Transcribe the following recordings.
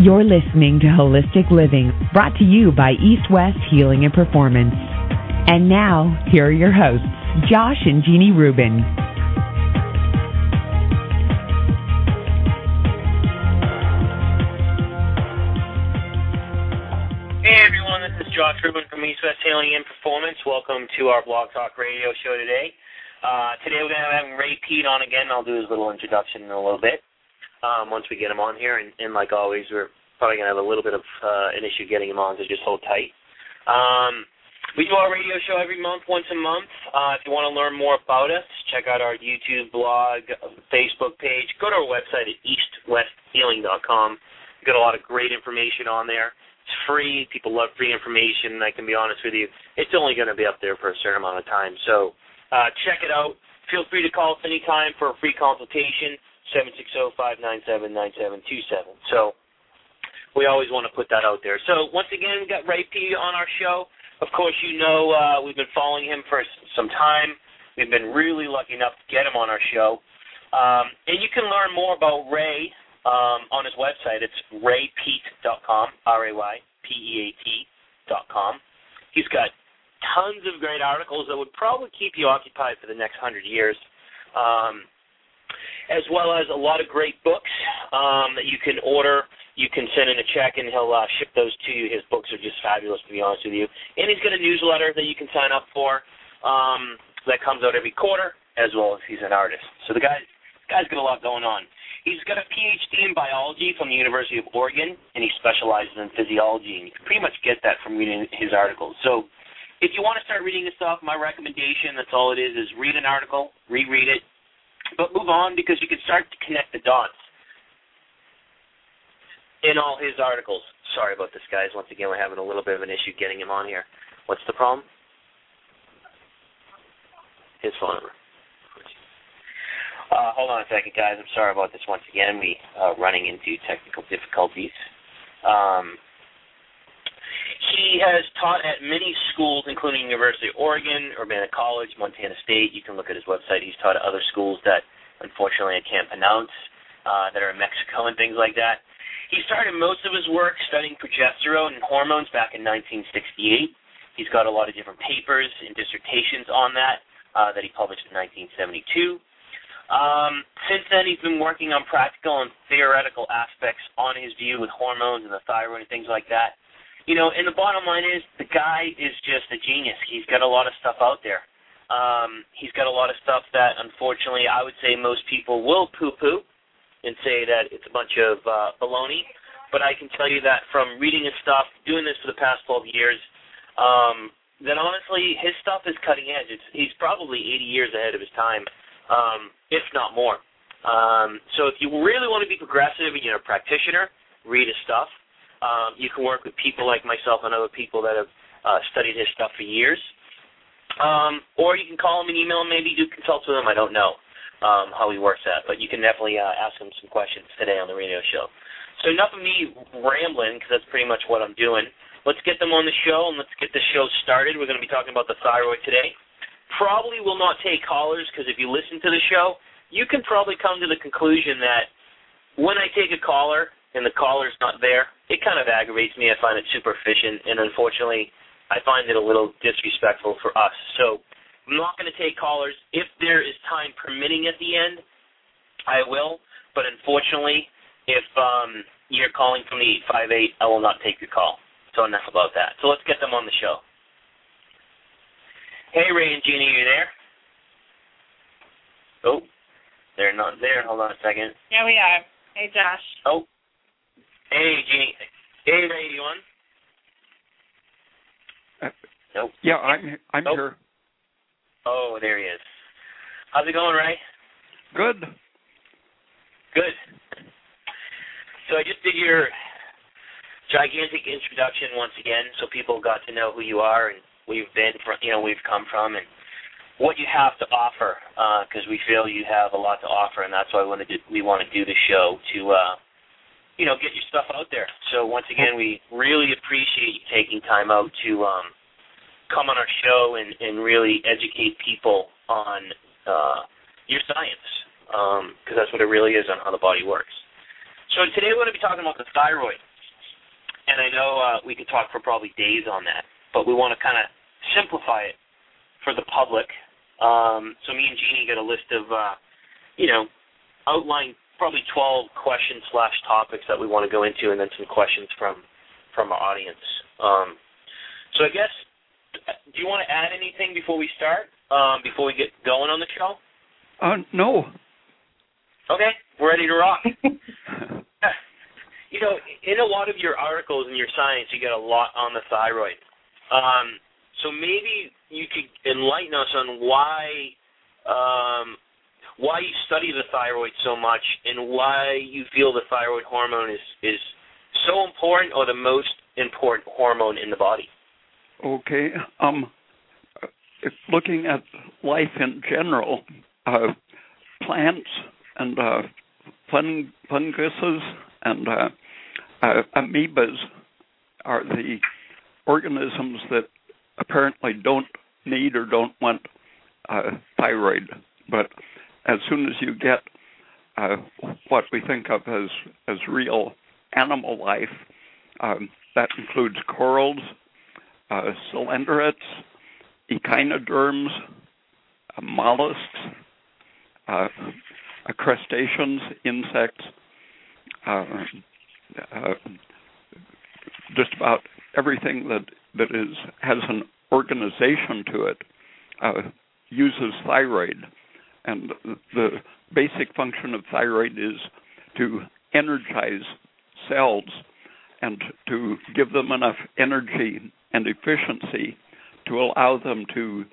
You're listening to Holistic Living, brought to you by East West Healing and Performance. And now, here are your hosts, Josh and Jeannie Rubin. Hey everyone, this is Josh Rubin from East West Healing and Performance. Welcome to our Blog Talk Radio show today. Uh, today we're going to have Ray Peat on again. I'll do his little introduction in a little bit um, once we get him on here. And, and like always, we're probably going to have a little bit of uh, an issue getting him on, so just hold tight. Um, we do our radio show every month, once a month. Uh, if you want to learn more about us, check out our YouTube blog, Facebook page. Go to our website at eastwesthealing.com. We've got a lot of great information on there. It's free. People love free information. I can be honest with you. It's only going to be up there for a certain amount of time. So uh, check it out. Feel free to call us anytime for a free consultation, 760-597-9727. So we always want to put that out there. So once again, we got Ray Peat on our show. Of course, you know uh, we've been following him for some time. We've been really lucky enough to get him on our show. Um, and you can learn more about Ray um, on his website. It's raypeat.com, R-A-Y-P-E-A-T.com. He's got tons of great articles that would probably keep you occupied for the next hundred years, um, as well as a lot of great books um, that you can order. You can send in a check and he'll uh, ship those to you. His books are just fabulous, to be honest with you. And he's got a newsletter that you can sign up for um, that comes out every quarter, as well as he's an artist. So the guy, guy's got a lot going on. He's got a PhD in biology from the University of Oregon, and he specializes in physiology. And you can pretty much get that from reading his articles. So if you want to start reading this stuff, my recommendation, that's all it is, is read an article, reread it, but move on because you can start to connect the dots in all his articles. Sorry about this, guys. Once again, we're having a little bit of an issue getting him on here. What's the problem? His phone number. Uh, hold on a second, guys. I'm sorry about this once again. We uh, running into technical difficulties. Um, he has taught at many schools, including University of Oregon, Urbana College, Montana State. You can look at his website. He's taught at other schools that, unfortunately, I can't pronounce, uh, that are in Mexico and things like that. He started most of his work studying progesterone and hormones back in 1968. He's got a lot of different papers and dissertations on that uh, that he published in 1972. Um, since then, he's been working on practical and theoretical aspects on his view with hormones and the thyroid and things like that. You know, and the bottom line is the guy is just a genius. He's got a lot of stuff out there. Um, he's got a lot of stuff that, unfortunately, I would say most people will poo-poo and say that it's a bunch of uh, baloney. But I can tell you that from reading his stuff, doing this for the past 12 years, um, that honestly, his stuff is cutting edge. It's, he's probably 80 years ahead of his time um, if not more. Um, so if you really want to be progressive and you're a practitioner, read his stuff. Um, you can work with people like myself and other people that have uh, studied his stuff for years. Um, or you can call him and email him, maybe do consults with him. I don't know um, how he works that, but you can definitely uh, ask him some questions today on the radio show. So enough of me rambling because that's pretty much what I'm doing. Let's get them on the show and let's get the show started. We're going to be talking about the thyroid today probably will not take callers because if you listen to the show, you can probably come to the conclusion that when I take a caller and the caller's not there, it kind of aggravates me. I find it super efficient, and unfortunately, I find it a little disrespectful for us. So I'm not going to take callers. If there is time permitting at the end, I will. But unfortunately, if um, you're calling from the 858, I will not take your call. So enough about that. So let's get them on the show. Hey, Ray and Jeannie, are you there? Oh, they're not there. Hold on a second. Yeah, we are. Hey, Josh. Oh. Hey, Jeannie. Hey, Ray, you on? Uh, nope. Yeah, I'm I'm nope. here. Oh, there he is. How's it going, Ray? Good. Good. So I just did your gigantic introduction once again, so people got to know who you are and where you've been, from, you know, where you've come from, and what you have to offer. Because uh, we feel you have a lot to offer, and that's why we want to do, we want to do the show to, uh, you know, get your stuff out there. So once again, we really appreciate you taking time out to um, come on our show and, and really educate people on uh, your science, because um, that's what it really is on how the body works. So today we're going to be talking about the thyroid, and I know uh, we could talk for probably days on that, but we want to kind of simplify it for the public. Um, so me and Jeannie got a list of, uh, you know, outline probably 12 questions slash topics that we want to go into, and then some questions from from our audience. Um, so I guess, do you want to add anything before we start? Um, before we get going on the show? Uh, no. Okay, we're ready to rock. you know, in a lot of your articles in your science, you get a lot on the thyroid. Um, so maybe you could enlighten us on why um, why you study the thyroid so much and why you feel the thyroid hormone is is so important or the most important hormone in the body. Okay. Um, if looking at life in general, uh, plants and uh, fung- funguses and uh, uh, amoebas are the organisms that apparently don't need or don't want uh, thyroid. But as soon as you get uh, what we think of as as real animal life, um, that includes corals, uh, coelenterates, echinoderms, uh, mollusks, uh, crustaceans, insects, uh, uh, just about everything that that is has an organization to it uh, uses thyroid, and the basic function of thyroid is to energize cells and to give them enough energy and efficiency to allow them to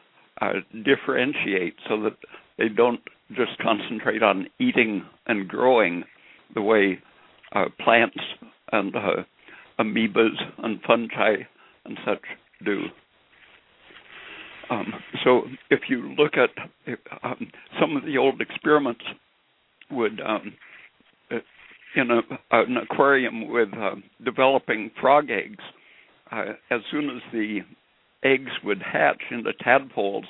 uh, differentiate so that they don't just concentrate on eating and growing the way uh, plants and uh, amoebas and fungi and such do. Um, so if you look at um, some of the old experiments would um, uh, in a, an aquarium with uh, developing frog eggs, uh, as soon as the eggs would hatch into tadpoles,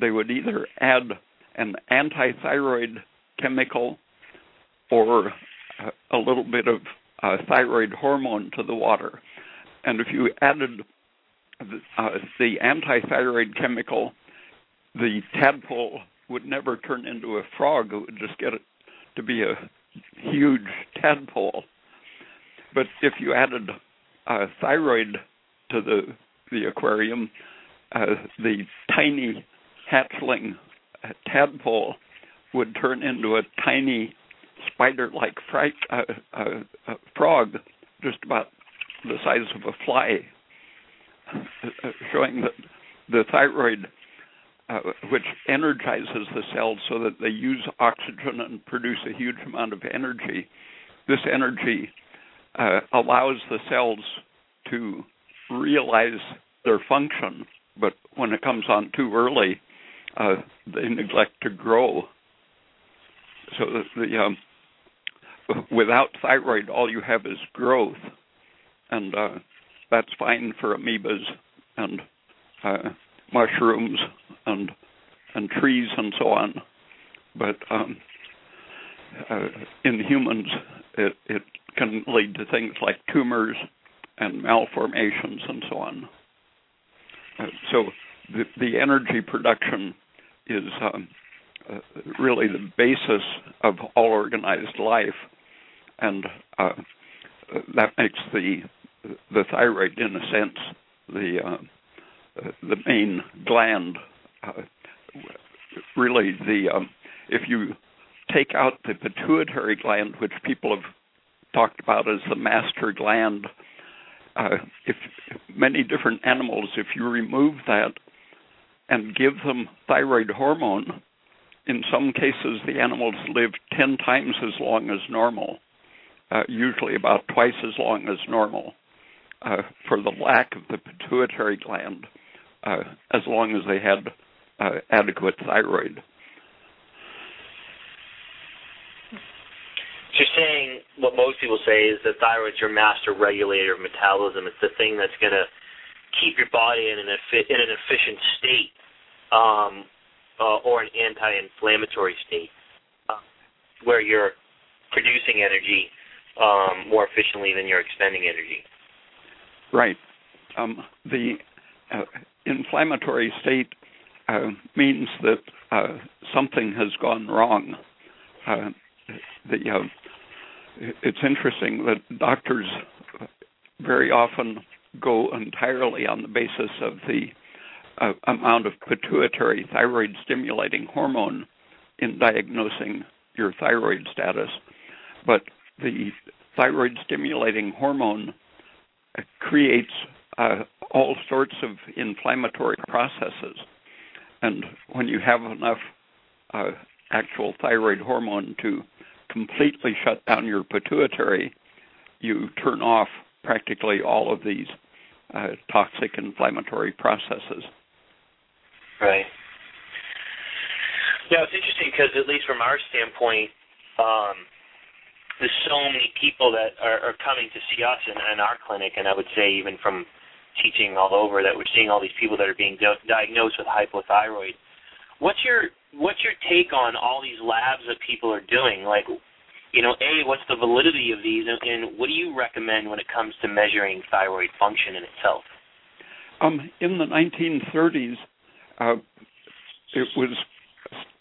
they would either add an antithyroid chemical or a little bit of uh, thyroid hormone to the water. And if you added uh, the antithyroid chemical, the tadpole would never turn into a frog. It would just get it to be a huge tadpole. But if you added uh, thyroid to the the aquarium, uh, the tiny hatchling tadpole would turn into a tiny spider-like fri- uh, uh, uh, frog, just about the size of a fly, showing that the thyroid, uh, which energizes the cells so that they use oxygen and produce a huge amount of energy, this energy uh, allows the cells to realize their function. But when it comes on too early, uh, they neglect to grow. So the um, without thyroid, all you have is growth, and uh, that's fine for amoebas and uh, mushrooms and and trees and so on. But um, uh, in humans, it, it can lead to things like tumors and malformations and so on. Uh, so the, the energy production is um, uh, really the basis of all organized life, and uh, that makes the the thyroid, in a sense, the uh, the main gland. Uh, really, the um, if you take out the pituitary gland, which people have talked about as the master gland, uh, if many different animals, if you remove that and give them thyroid hormone, in some cases, the animals live 10 times as long as normal, uh, usually about twice as long as normal, uh, for the lack of the pituitary gland, uh, as long as they had uh, adequate thyroid. So you're saying what most people say is that thyroid's your master regulator of metabolism. It's the thing that's going to keep your body in an, in an efficient state um, uh, or an anti-inflammatory state uh, where you're producing energy um, more efficiently than you're expending energy. Right. Um, the uh, inflammatory state uh, means that uh, something has gone wrong. Uh, the, it's interesting that doctors very often go entirely on the basis of the uh, amount of pituitary thyroid stimulating hormone in diagnosing your thyroid status, but the thyroid stimulating hormone creates uh, all sorts of inflammatory processes. And when you have enough uh, actual thyroid hormone to completely shut down your pituitary, you turn off practically all of these uh, toxic inflammatory processes. Right. Yeah, it's interesting because at least from our standpoint, um, there's so many people that are, are coming to see us in, in our clinic, and I would say even from teaching all over that we're seeing all these people that are being di- diagnosed with hypothyroid. What's your what's your take on all these labs that people are doing? Like, you know, a what's the validity of these, and, and what do you recommend when it comes to measuring thyroid function in itself? Um, in the 1930s, uh, it was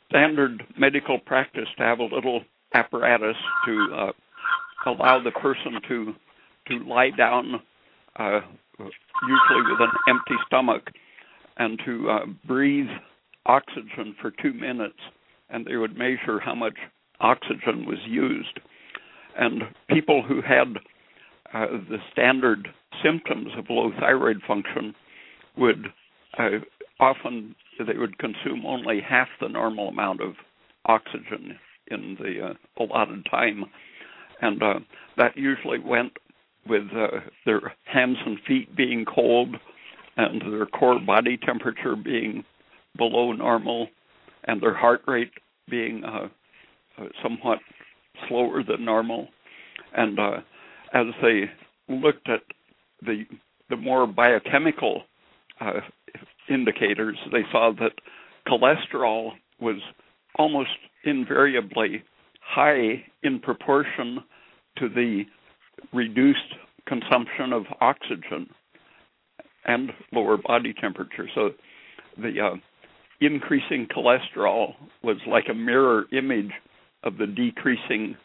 standard medical practice to have a little apparatus to uh, allow the person to to lie down, uh, usually with an empty stomach, and to uh, breathe oxygen for two minutes, and they would measure how much oxygen was used. And people who had uh, the standard symptoms of low thyroid function would uh, often they would consume only half the normal amount of oxygen in the uh, allotted time, and uh, that usually went with uh, their hands and feet being cold and their core body temperature being below normal and their heart rate being uh, uh, somewhat slower than normal. And uh, as they looked at the the more biochemical uh, indicators, they saw that cholesterol was almost invariably high in proportion to the reduced consumption of oxygen and lower body temperature. So the uh, increasing cholesterol was like a mirror image of the decreasing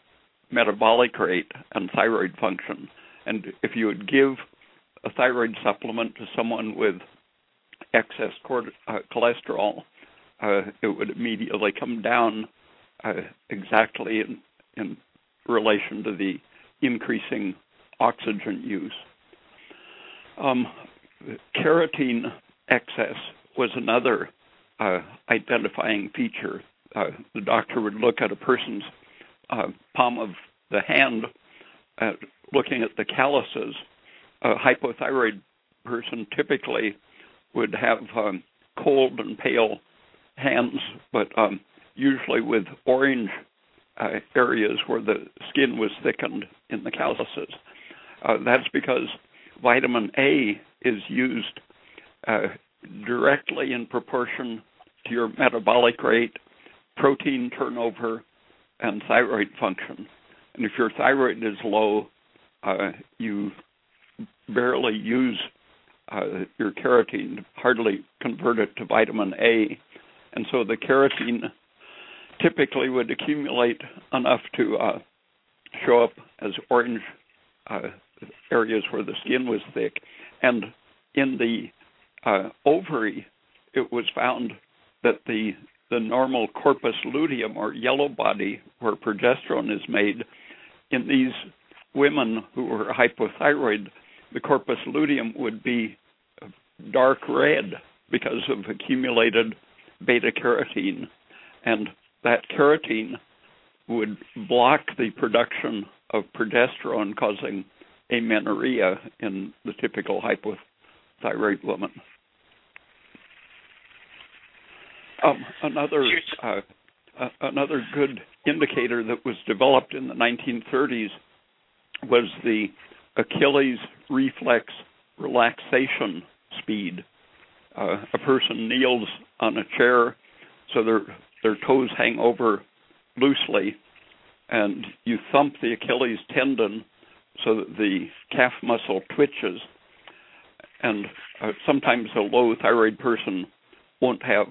metabolic rate and thyroid function. And if you would give a thyroid supplement to someone with excess cord- uh, cholesterol, uh, it would immediately come down uh, exactly in, in relation to the increasing oxygen use. Um, carotene excess was another uh, identifying feature. Uh, the doctor would look at a person's uh, palm of the hand, uh, looking at the calluses. A hypothyroid person typically would have um, cold and pale hands, but um, usually with orange uh, areas where the skin was thickened in the calluses. Uh, that's because vitamin A is used uh, directly in proportion to your metabolic rate, protein turnover, and thyroid function. And if your thyroid is low, uh, you barely use uh, your carotene, hardly convert it to vitamin A. And so the carotene typically would accumulate enough to uh, show up as orange uh, areas where the skin was thick. And in the uh, ovary, it was found that the the normal corpus luteum or yellow body where progesterone is made in these women who were hypothyroid, the corpus luteum would be dark red because of accumulated beta carotene. And that carotene would block the production of progesterone, causing amenorrhea in the typical hypothyroid woman. Um, another uh, uh, another good indicator that was developed in the 1930s was the Achilles reflex relaxation speed. Uh, a person kneels on a chair so their their toes hang over loosely, and you thump the Achilles tendon so that the calf muscle twitches. And uh, sometimes a low thyroid person won't have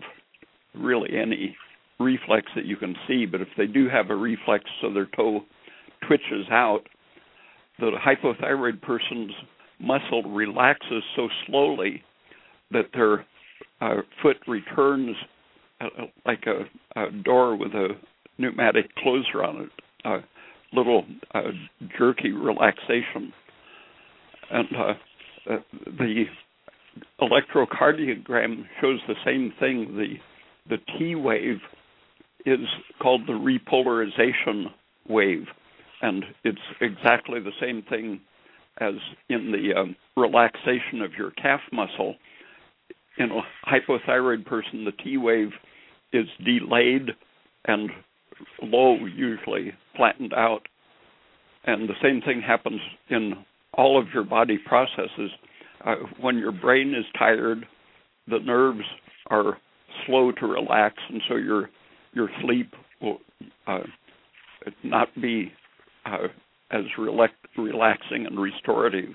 really any reflex that you can see, but if they do have a reflex so their toe twitches out, the hypothyroid person's muscle relaxes so slowly that their uh, foot returns like a, a, door with a pneumatic closer on it, a little uh, jerky relaxation. And uh, uh, the electrocardiogram shows the same thing. The the T wave is called the repolarization wave, and it's exactly the same thing as in the um, relaxation of your calf muscle. In a hypothyroid person, the T wave is delayed and low, usually flattened out. And the same thing happens in all of your body processes. Uh, when your brain is tired, the nerves are slow to relax, and so your your sleep will uh, not be uh, as relax, relaxing and restorative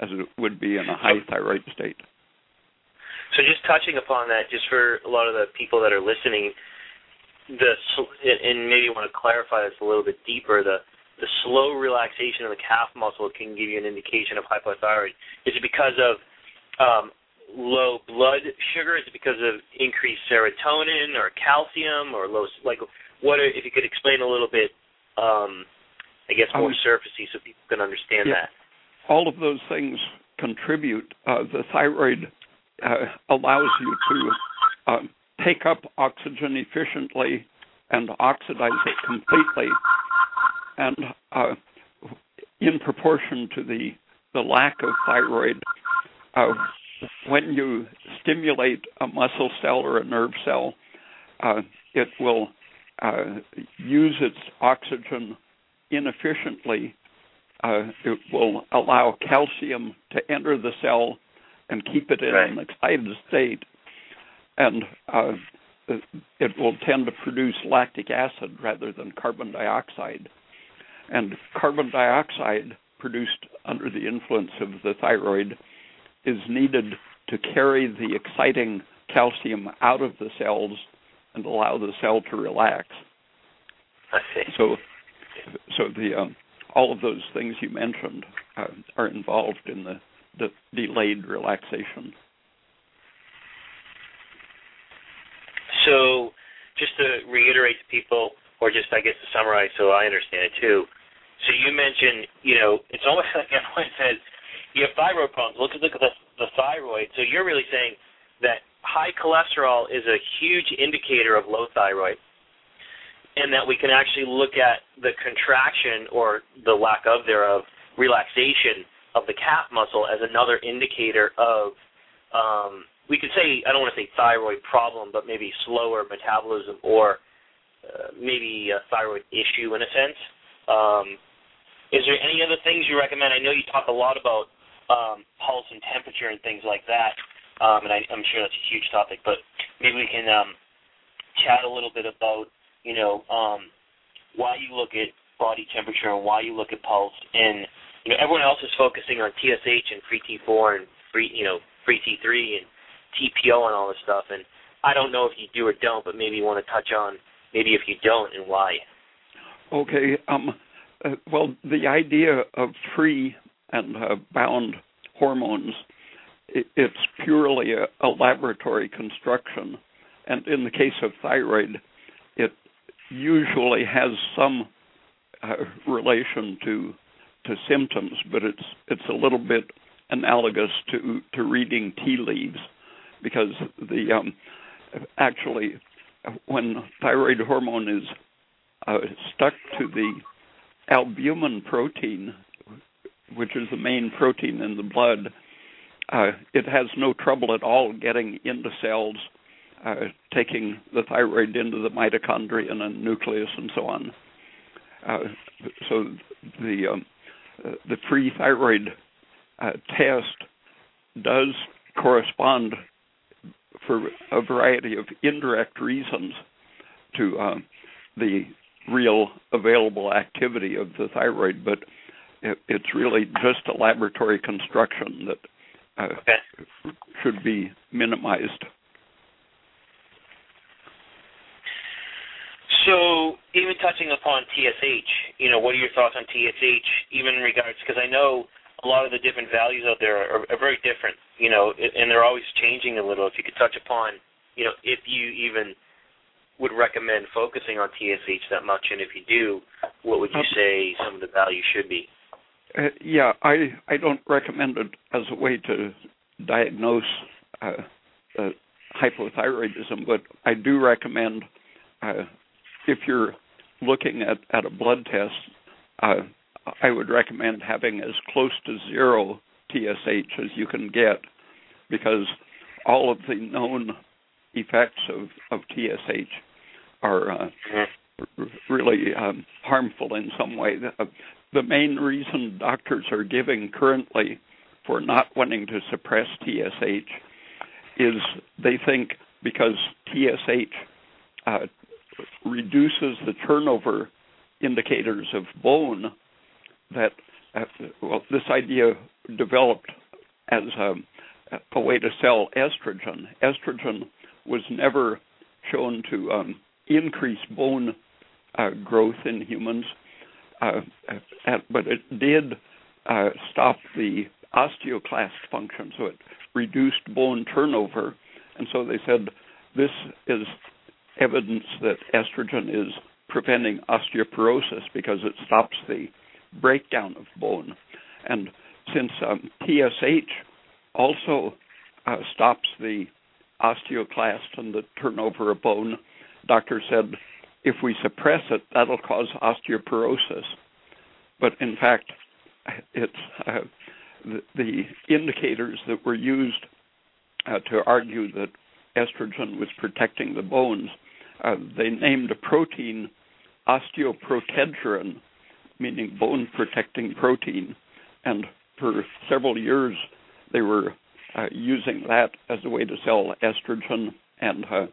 as it would be in a high thyroid state. So, just touching upon that, just for a lot of the people that are listening, the and maybe you want to clarify this a little bit deeper. The the slow relaxation of the calf muscle can give you an indication of hypothyroid. Is it because of um, low blood sugar? Is it because of increased serotonin or calcium or low like what are, if you could explain a little bit um, I guess more um, surfacey so people can understand yeah, that. All of those things contribute. Uh, the thyroid uh, allows you to um, take up oxygen efficiently and oxidize it completely, and uh, in proportion to the the lack of thyroid, uh, when you stimulate a muscle cell or a nerve cell, uh, it will uh, use its oxygen inefficiently. Uh, it will allow calcium to enter the cell and keep it in right. an excited state, and uh, it will tend to produce lactic acid rather than carbon dioxide. And carbon dioxide produced under the influence of the thyroid is needed to carry the exciting calcium out of the cells and allow the cell to relax. I see. So, so the um, all of those things you mentioned uh, are involved in the, the delayed relaxation. So, just to reiterate to people, or just I guess to summarize, so I understand it too. So you mentioned, you know, it's almost like everyone says you have thyroid problems. Look at look at the, the thyroid. So you're really saying that high cholesterol is a huge indicator of low thyroid, and that we can actually look at the contraction or the lack of thereof relaxation of the calf muscle as another indicator of um, we could say I don't want to say thyroid problem, but maybe slower metabolism or uh, maybe a thyroid issue in a sense. Um, is there any other things you recommend? I know you talk a lot about um, pulse and temperature and things like that. Um, and I, I'm sure that's a huge topic, but maybe we can um, chat a little bit about, you know, um, why you look at body temperature and why you look at pulse. And you know, everyone else is focusing on TSH and free T4 and free, you know, free T3 and TPO and all this stuff. And I don't know if you do or don't, but maybe you want to touch on maybe if you don't and why. Okay. Um. Uh, well, the idea of free and uh, bound hormones, it, it's purely a, a laboratory construction. And in the case of thyroid, it usually has some uh, relation to to symptoms, but it's it's a little bit analogous to to reading tea leaves, because the um, actually when thyroid hormone is uh, stuck to the albumin protein, which is the main protein in the blood, uh, it has no trouble at all getting into cells, uh, taking the thyroid into the mitochondria and the nucleus and so on. Uh, so the um, uh, the free thyroid uh, test does correspond for a variety of indirect reasons to uh, the real available activity of the thyroid, but it, it's really just a laboratory construction that uh, should be minimized. So, even touching upon TSH, you know, what are your thoughts on TSH, even in regards? Because I know a lot of the different values out there are, are very different, you know, and they're always changing a little. If you could touch upon, you know, if you even would recommend focusing on TSH that much, and if you do, what would you um, say some of the values should be? Uh, yeah, I I don't recommend it as a way to diagnose uh, uh, hypothyroidism, but I do recommend uh, if you're looking at at a blood test, uh, I would recommend having as close to zero TSH as you can get, because all of the known effects of of TSH are uh, mm-hmm. really um, harmful in some way. The, the main reason doctors are giving currently for not wanting to suppress TSH is they think because TSH uh, reduces the turnover indicators of bone that uh, well this idea developed as a, a, way to sell estrogen. Estrogen was never shown to um, increase bone uh, growth in humans, uh, but it did uh, stop the osteoclast function, so it reduced bone turnover. And so they said this is evidence that estrogen is preventing osteoporosis because it stops the breakdown of bone. And since um, TSH also uh, stops the osteoclast and the turnover of bone, doctor said if we suppress it, that'll cause osteoporosis. But in fact, it's uh, the, the, indicators that were used uh, to argue that estrogen was protecting the bones. Uh, they named a protein osteoprotegerin, meaning bone protecting protein, and for several years they were uh, using that as a way to sell estrogen and uh,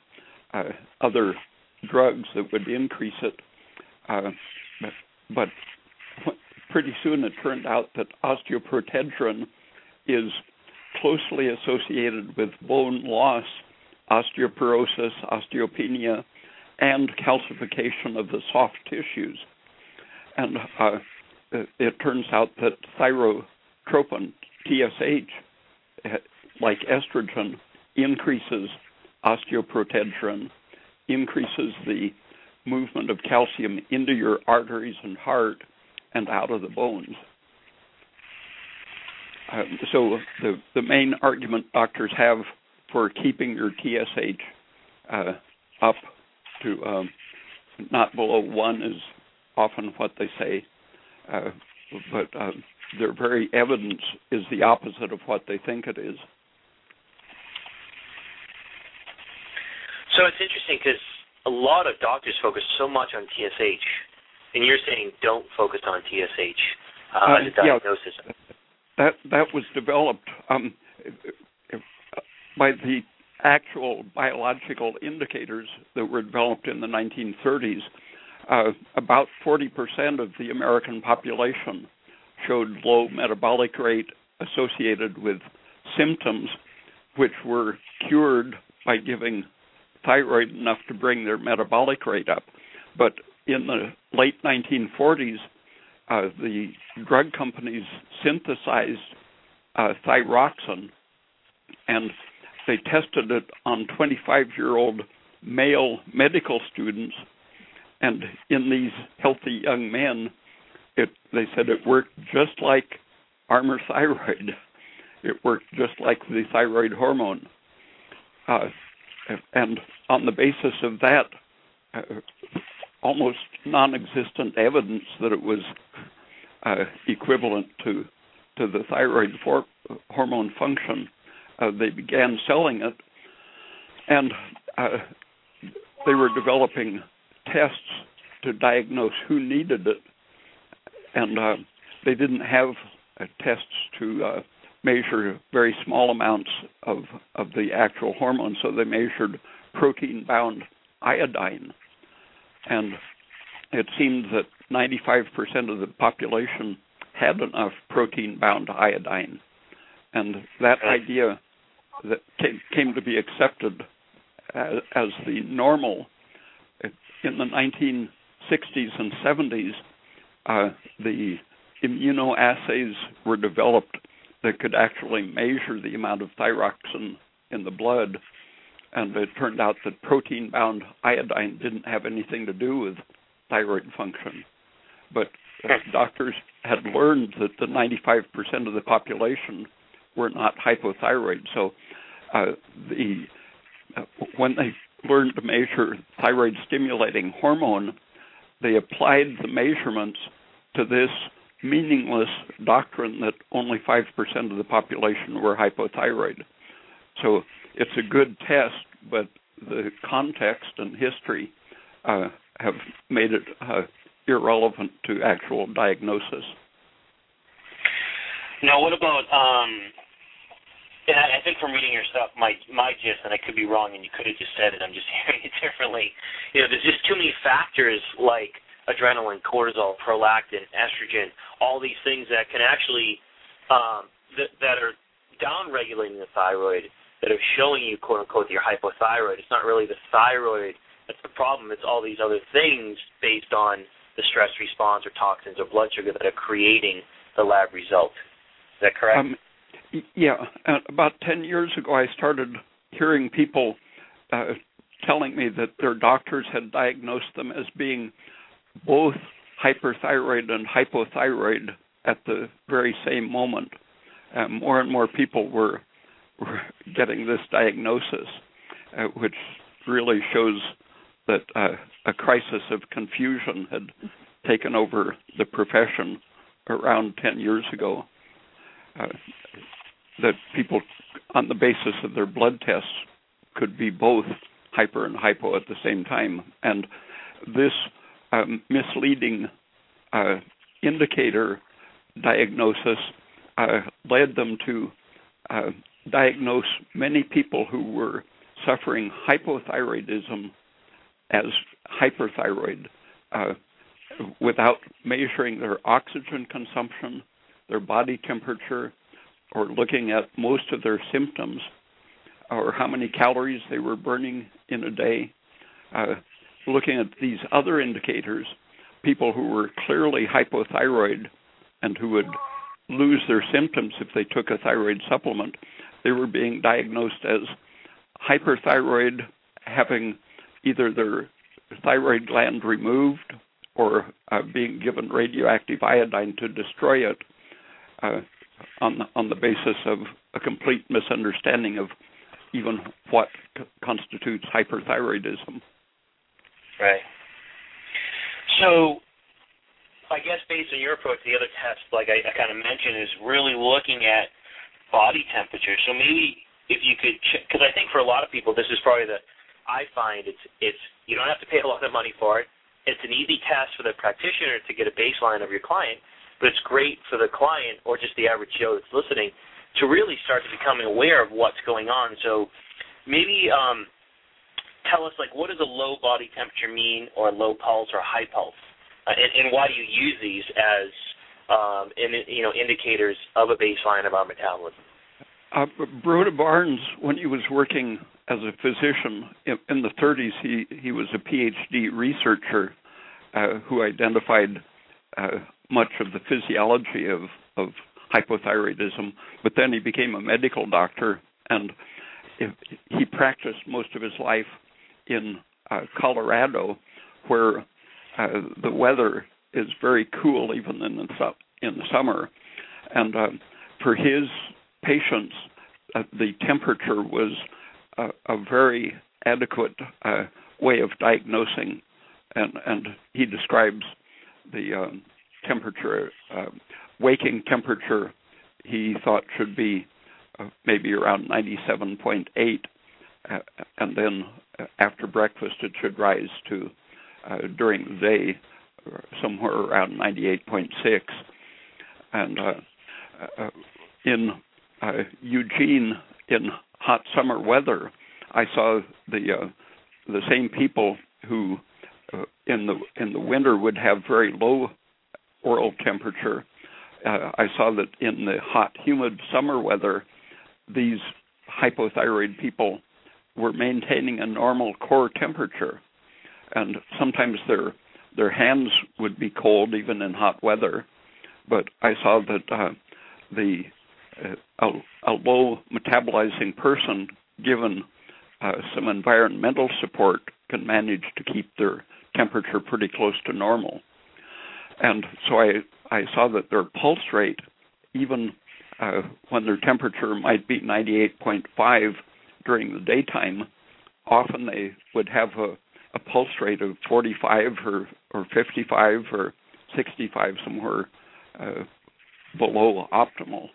uh, other drugs that would increase it. Uh, but pretty soon it turned out that osteoprotegerin is closely associated with bone loss, osteoporosis, osteopenia, and calcification of the soft tissues. And uh, it, turns out that thyrotropin, TSH, eh, like estrogen, increases osteoprotegerin increases the movement of calcium into your arteries and heart and out of the bones. Um, so the the main argument doctors have for keeping your TSH uh, up to um, not below one is often what they say, uh, but uh, their very evidence is the opposite of what they think it is. So it's interesting because a lot of doctors focus so much on TSH, and you're saying don't focus on TSH uh, uh, as a diagnosis. Yeah, that that was developed um, by the actual biological indicators that were developed in the 1930s. Uh, about 40% of the American population showed low metabolic rate associated with symptoms which were cured by giving thyroid enough to bring their metabolic rate up. But in the late 1940s, uh, the drug companies synthesized uh, thyroxine and they tested it on 25 year old male medical students. And in these healthy young men, it, they said it worked just like Armour thyroid. It worked just like the thyroid hormone. Uh, and on the basis of that uh, almost non-existent evidence that it was uh, equivalent to to the thyroid for, hormone function, uh, they began selling it, and uh, they were developing tests to diagnose who needed it, and uh, they didn't have uh, tests to uh, measure very small amounts of of the actual hormone, so they measured protein-bound iodine, and it seemed that 95% of the population had enough protein-bound iodine, and that idea that came, came to be accepted as, as the normal in the 1960s and 70s. Uh, the immunoassays were developed that could actually measure the amount of thyroxin in the blood, and it turned out that protein bound iodine didn't have anything to do with thyroid function. But doctors had learned that the 95% of the population were not hypothyroid. So uh, the uh, when they learned to measure thyroid stimulating hormone, they applied the measurements to this meaningless doctrine that only 5% of the population were hypothyroid. So it's a good test, but the context and history uh, have made it uh, irrelevant to actual diagnosis. Now, what about? Um, and I, I think from reading your stuff, my my gist, and I could be wrong, and you could have just said it. I'm just hearing it differently. You know, there's just too many factors like adrenaline, cortisol, prolactin, estrogen, all these things that can actually um, that, that are downregulating the thyroid that are showing you quote unquote you're hypothyroid. It's not really the thyroid that's the problem. It's all these other things based on the stress response or toxins or blood sugar that are creating the lab result. Is that correct? Um, yeah. About 10 years ago, I started hearing people uh, telling me that their doctors had diagnosed them as being both hyperthyroid and hypothyroid at the very same moment. Uh, more and more people were, were getting this diagnosis, uh, which really shows that uh, a crisis of confusion had taken over the profession around 10 years ago. Uh, that people, on the basis of their blood tests, could be both hyper and hypo at the same time. And this um, misleading uh, indicator diagnosis uh, led them to uh, diagnose many people who were suffering hypothyroidism as hyperthyroid uh, without measuring their oxygen consumption, their body temperature, or looking at most of their symptoms, or how many calories they were burning in a day. Uh, looking at these other indicators, people who were clearly hypothyroid and who would lose their symptoms if they took a thyroid supplement, they were being diagnosed as hyperthyroid, having either their thyroid gland removed or uh, being given radioactive iodine to destroy it uh, on the, on the basis of a complete misunderstanding of even what constitutes hyperthyroidism. Right. So, I guess based on your approach, the other test, like I, I kind of mentioned, is really looking at body temperature. So maybe if you could, because I think for a lot of people, this is probably the I find it's it's you don't have to pay a lot of money for it. It's an easy test for the practitioner to get a baseline of your client, but it's great for the client or just the average Joe that's listening to really start to become aware of what's going on. So maybe um, tell us like what does a low body temperature mean, or low pulse, or high pulse, uh, and, and why do you use these as um, in, you know indicators of a baseline of our metabolism? Uh, Broda Barnes, when he was working as a physician in, in the 30s, he he was a PhD researcher uh, who identified uh, much of the physiology of of hypothyroidism. But then he became a medical doctor, and he practiced most of his life in uh, Colorado, where uh, the weather is very cool even in the in the summer, and uh, for his patients, uh, the temperature was a, a very adequate uh, way of diagnosing, and and he describes the um, temperature, uh, waking temperature. He thought should be uh, maybe around 97.8, uh, and then uh, after breakfast it should rise to uh, during the day somewhere around 98.6, and in Eugene in hot summer weather, I saw the uh, the same people who uh, in the in the winter would have very low oral temperature. Uh, I saw that in the hot, humid summer weather, these hypothyroid people were maintaining a normal core temperature, and sometimes their their hands would be cold even in hot weather. But I saw that uh, the uh, a, a low metabolizing person given uh, some environmental support can manage to keep their temperature pretty close to normal. And so I, I saw that their pulse rate, even uh, when their temperature might be 98.5 during the daytime, often they would have a, a pulse rate of 45 or, or 55 or 65, somewhere uh, below optimal.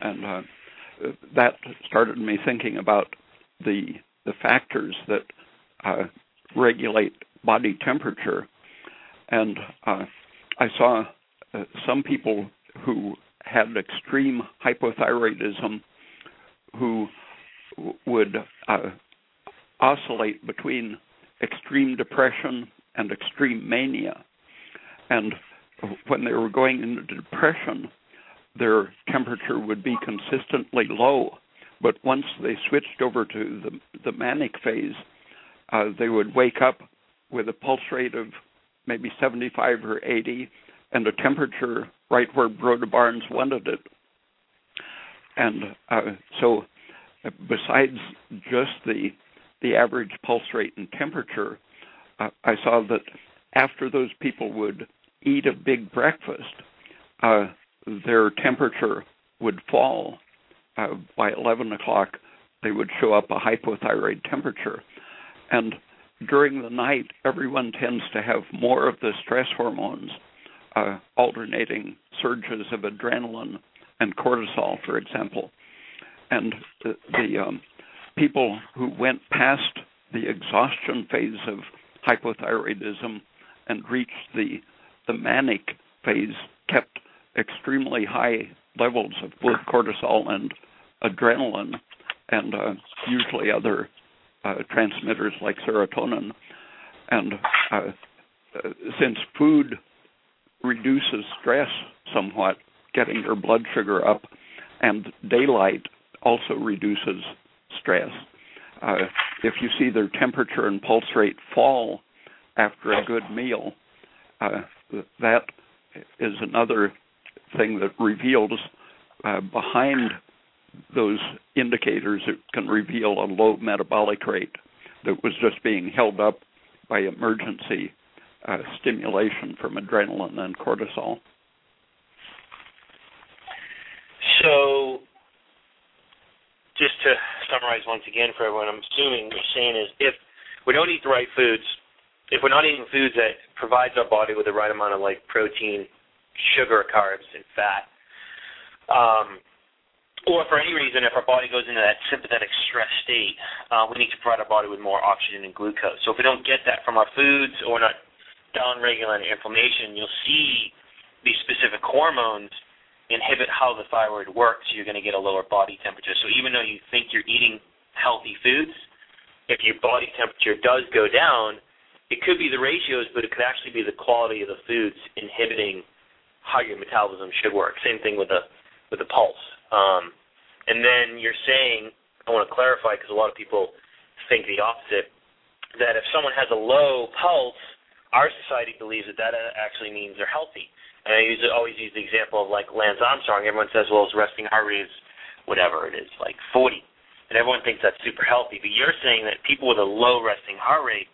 And uh, that started me thinking about the the factors that uh, regulate body temperature, and uh, I saw uh, some people who had extreme hypothyroidism who would uh, oscillate between extreme depression and extreme mania, and when they were going into depression, their temperature would be consistently low. But once they switched over to the, the manic phase, uh, they would wake up with a pulse rate of maybe 75 or 80 and a temperature right where Broda Barnes wanted it. And uh, so, uh, besides just the the average pulse rate and temperature, uh, I saw that after those people would eat a big breakfast, uh, their temperature would fall uh, by 11 o'clock, they would show up a hypothyroid temperature. And during the night, everyone tends to have more of the stress hormones, uh, alternating surges of adrenaline and cortisol, for example. And the, the um, people who went past the exhaustion phase of hypothyroidism and reached the the manic phase kept extremely high levels of both cortisol and adrenaline and uh, usually other uh, transmitters like serotonin. And uh, since food reduces stress somewhat, getting your blood sugar up, and daylight also reduces stress. Uh, if you see their temperature and pulse rate fall after a good meal, uh, that is another thing that reveals uh, behind those indicators it can reveal a low metabolic rate that was just being held up by emergency uh, stimulation from adrenaline and cortisol. So, just to summarize once again for everyone, I'm assuming you're saying is if we don't eat the right foods, if we're not eating foods that provides our body with the right amount of like protein, sugar, carbs, and fat, um, or for any reason, if our body goes into that sympathetic stress state, uh, we need to provide our body with more oxygen and glucose. So if we don't get that from our foods or not down-regulating inflammation, you'll see these specific hormones inhibit how the thyroid works. You're going to get a lower body temperature. So even though you think you're eating healthy foods, if your body temperature does go down, it could be the ratios, but it could actually be the quality of the foods inhibiting how your metabolism should work. Same thing with the with the pulse. Um, and then you're saying, I want to clarify because a lot of people think the opposite, that if someone has a low pulse, our society believes that that actually means they're healthy. And I use, always use the example of like Lance Armstrong. Everyone says, well, his resting heart rate is whatever it is, like 40. And everyone thinks that's super healthy. But you're saying that people with a low resting heart rate,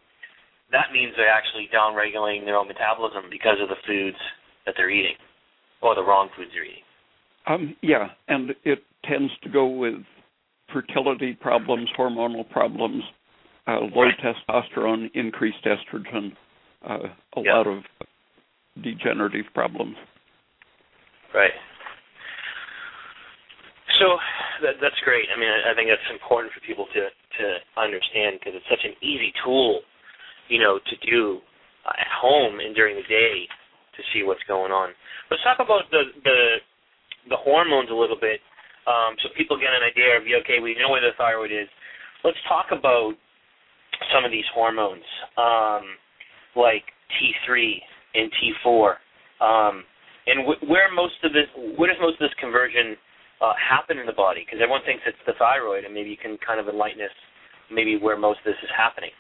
that means they're actually downregulating their own metabolism because of the foods that they're eating or the wrong foods they're eating. Um, yeah, and it tends to go with fertility problems, hormonal problems, uh, low testosterone, increased estrogen, uh, a Yeah. lot of degenerative problems. Right. So that, that's great. I mean, I, I think that's important for people to to understand because it's such an easy tool, you know, to do uh, at home and during the day to see what's going on. Let's talk about the the the hormones a little bit, um, so people get an idea of okay, we know where the thyroid is. Let's talk about some of these hormones, um, like T3 and T4, um, and wh- where most of this, where does most of this conversion uh, happen in the body? Because everyone thinks it's the thyroid, and maybe you can kind of enlighten us, maybe where most of this is happening.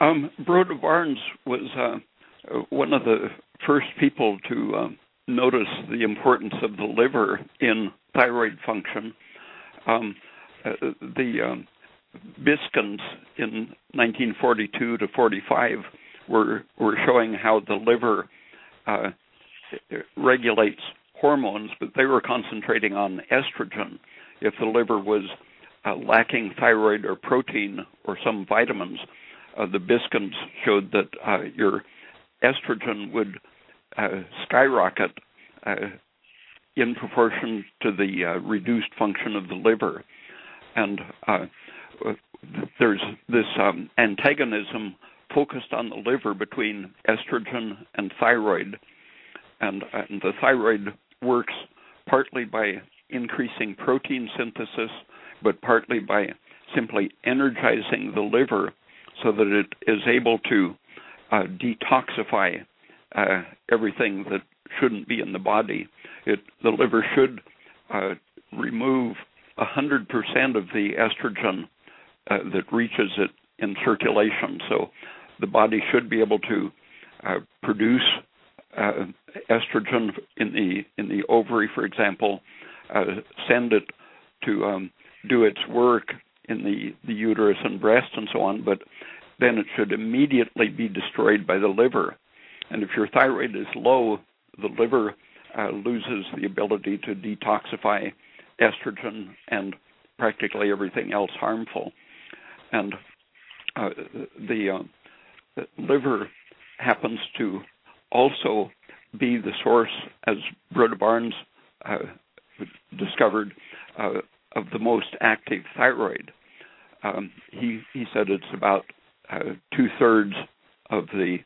Um, Broda Barnes was uh, one of the first people to um, notice the importance of the liver in thyroid function. Um, uh, the um, Biskinds in 1942 to 45 were were showing how the liver uh, regulates hormones, but they were concentrating on estrogen. If the liver was uh, lacking thyroid or protein or some vitamins, uh, the Biskinds showed that uh, your estrogen would skyrocket uh, in proportion to the uh, reduced function of the liver. And uh, there's this um, antagonism focused on the liver between estrogen and thyroid. And, and the thyroid works partly by increasing protein synthesis, but partly by simply energizing the liver so that it is able to uh, detoxify uh, everything that shouldn't be in the body. It, the liver should uh, remove 100% of the estrogen uh, that reaches it in circulation. So the body should be able to uh, produce uh, estrogen in the in the ovary, for example, uh, send it to um, do its work in the, the uterus and breast and so on, but then it should immediately be destroyed by the liver. And if your thyroid is low, the liver uh, loses the ability to detoxify estrogen and practically everything else harmful. And uh, the, uh, the liver happens to also be the source, as Broda Barnes uh, discovered, uh, of the most active thyroid. Um, he he said it's about uh, two thirds of the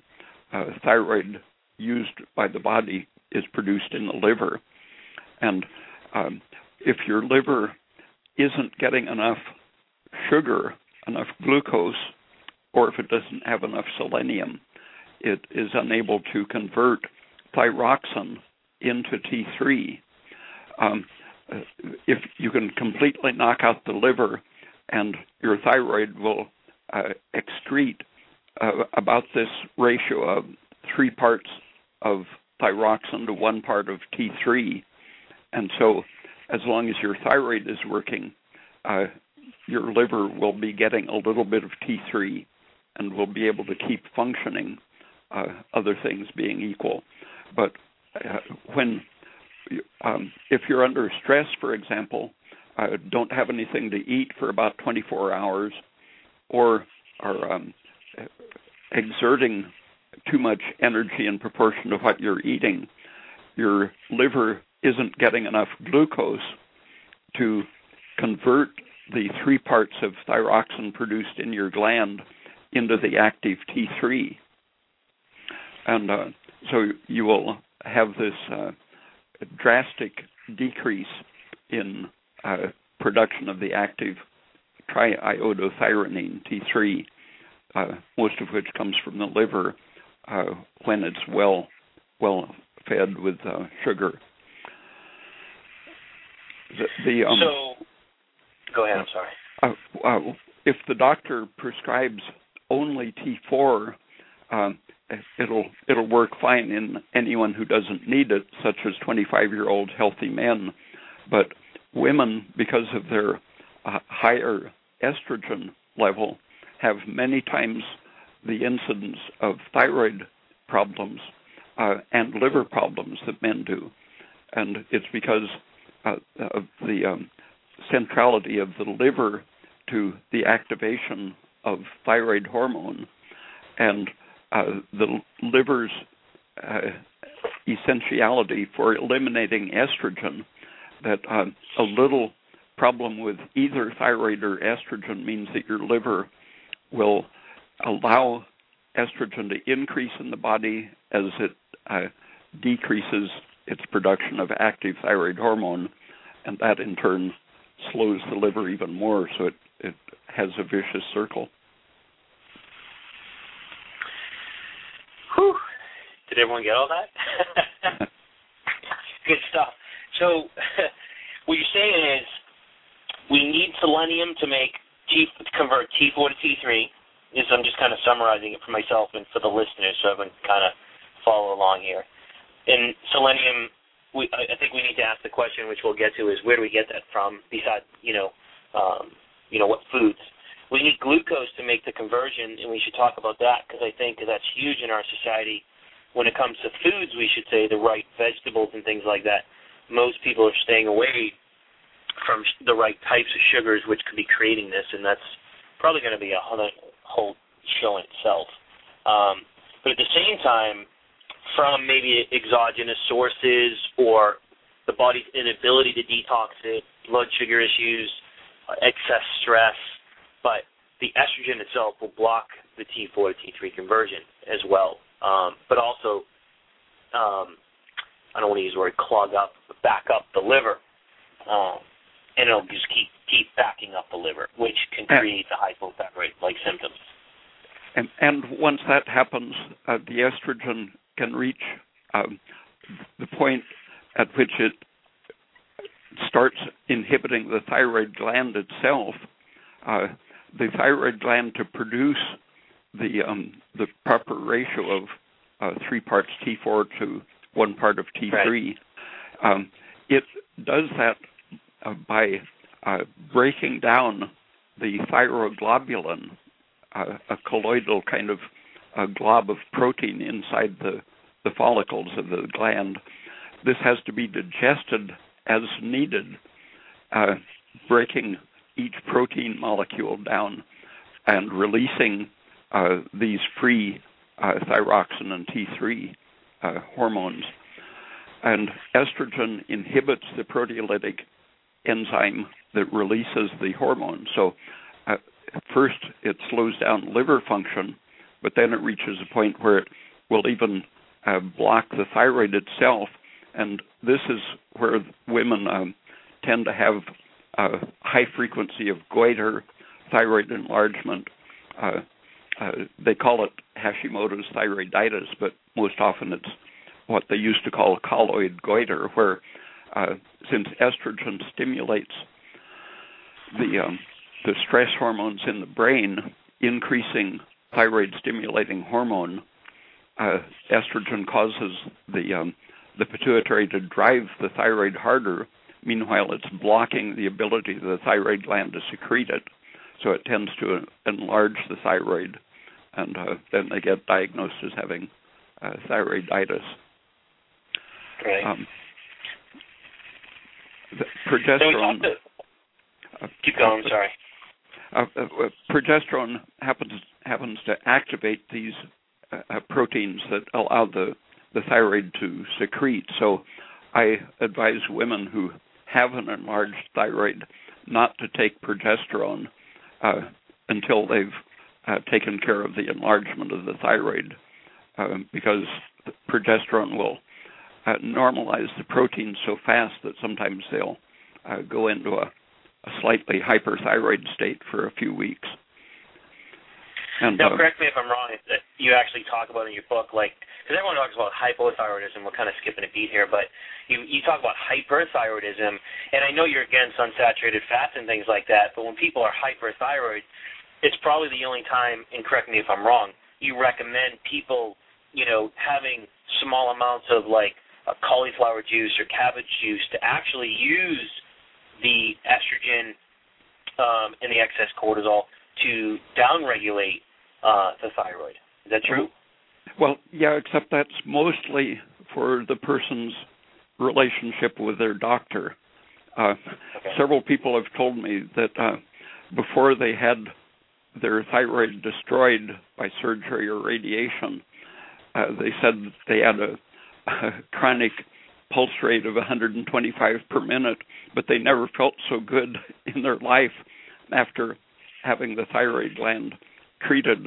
uh, thyroid used by the body is produced in the liver, and um, if your liver isn't getting enough sugar, enough glucose, or if it doesn't have enough selenium, it is unable to convert thyroxine into T3. Um, if you can completely knock out the liver, and your thyroid will uh, excrete uh, about this ratio of three parts of thyroxine to one part of T3. And so, as long as your thyroid is working, uh, your liver will be getting a little bit of T3 and will be able to keep functioning, uh, other things being equal. But uh, when um, if you're under stress, for example, uh, don't have anything to eat for about 24 hours, or are um, exerting too much energy in proportion to what you're eating, your liver isn't getting enough glucose to convert the three parts of thyroxine produced in your gland into the active T3. And uh, so you will have this uh, drastic decrease in uh, production of the active triiodothyronine T3, uh, most of which comes from the liver uh, when it's well well fed with uh, sugar. The, the um, so, go ahead. I'm sorry. Uh, uh, if the doctor prescribes only T4, um, it'll it'll work fine in anyone who doesn't need it, such as 25-year-old healthy men. But women, because of their uh, higher estrogen level, have many times the incidence of thyroid problems uh, and liver problems that men do, and it's because uh, of the um, centrality of the liver to the activation of thyroid hormone, and uh, the liver's uh, essentiality for eliminating estrogen. That uh, a little problem with either thyroid or estrogen means that your liver will allow estrogen to increase in the body as it uh, decreases its production of active thyroid hormone, and that in turn slows the liver even more, so it, it has a vicious circle. Whew. Did everyone get all that? Good stuff. So, what you're saying is we need selenium to make T convert T4 to T3. Is I'm just kind of summarizing it for myself and for the listeners, so everyone can kind of follow along here. And selenium, we I think we need to ask the question, which we'll get to, is where do we get that from? Besides, you know, um, you know, what foods? We need glucose to make the conversion, and we should talk about that because I think that's huge in our society. When it comes to foods, we should say the right vegetables and things like that. Most people are staying away from the right types of sugars, which could be creating this, and that's probably going to be a whole show in itself. Um, but at the same time, from maybe exogenous sources or the body's inability to detox it, blood sugar issues, excess stress, but the estrogen itself will block the T4 to T3 conversion as well. Um, but also, um, I don't want to use the word clog up, but back up the liver. Um, and it'll just keep keep backing up the liver, which can create the hypothyroid-like symptoms. And, and once that happens, uh, the estrogen can reach um, the point at which it starts inhibiting the thyroid gland itself. Uh, the thyroid gland to produce the um, the proper ratio of uh, three parts T4 to one part of T3. Right. Um, it does that uh, by uh, breaking down the thyroglobulin, uh, a colloidal kind of glob of protein inside the, the follicles of the gland. This has to be digested as needed, uh, breaking each protein molecule down and releasing these free thyroxin and T3 hormones. And estrogen inhibits the proteolytic enzyme that releases the hormone. So, uh, first it slows down liver function, but then it reaches a point where it will even uh, block the thyroid itself. And this is where women um, tend to have a high frequency of goiter, thyroid enlargement. Uh, uh, they call it Hashimoto's thyroiditis, but most often it's what they used to call colloid goiter, where uh, since estrogen stimulates the um, the stress hormones in the brain, increasing thyroid stimulating hormone, uh, estrogen causes the um, the pituitary to drive the thyroid harder. Meanwhile, it's blocking the ability of the thyroid gland to secrete it, so it tends to enlarge the thyroid, and uh, then they get diagnosed as having uh, thyroiditis. Right. Um, progesterone. So keep going. Sorry. Uh, uh, progesterone happens happens to activate these uh, uh, proteins that allow the the thyroid to secrete. So, I advise women who have an enlarged thyroid not to take progesterone uh, until they've uh, taken care of the enlargement of the thyroid, because progesterone will uh, normalize the protein so fast that sometimes they'll uh, go into a, a, slightly hyperthyroid state for a few weeks. And, now, uh, correct me if I'm wrong. That you actually talk about in your book, like, because everyone talks about hypothyroidism. We're kind of skipping a beat here, but you you talk about hyperthyroidism, and I know you're against unsaturated fats and things like that. But when people are hyperthyroid, it's probably the only time. And correct me if I'm wrong. You recommend people, you know, having small amounts of like uh, cauliflower juice or cabbage juice to actually use the estrogen um, and the excess cortisol to downregulate uh, the thyroid. Is that true? Well, yeah, except that's mostly for the person's relationship with their doctor. Uh, okay. Several people have told me that uh, before they had their thyroid destroyed by surgery or radiation. Uh, they said they had a, a chronic pulse rate of 125 per minute, but they never felt so good in their life after having the thyroid gland treated.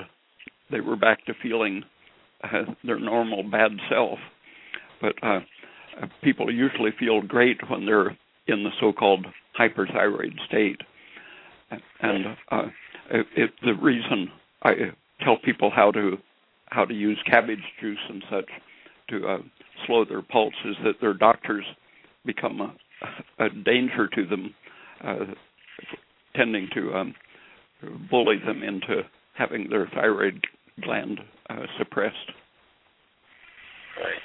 They were back to feeling uh, their normal bad self. But uh, people usually feel great when they're in the so-called hyperthyroid state. And uh, it, it, the reason I tell people how to how to use cabbage juice and such to uh, slow their pulse is that their doctors become a, a danger to them, uh, tending to um, bully them into having their thyroid gland uh, suppressed. Right.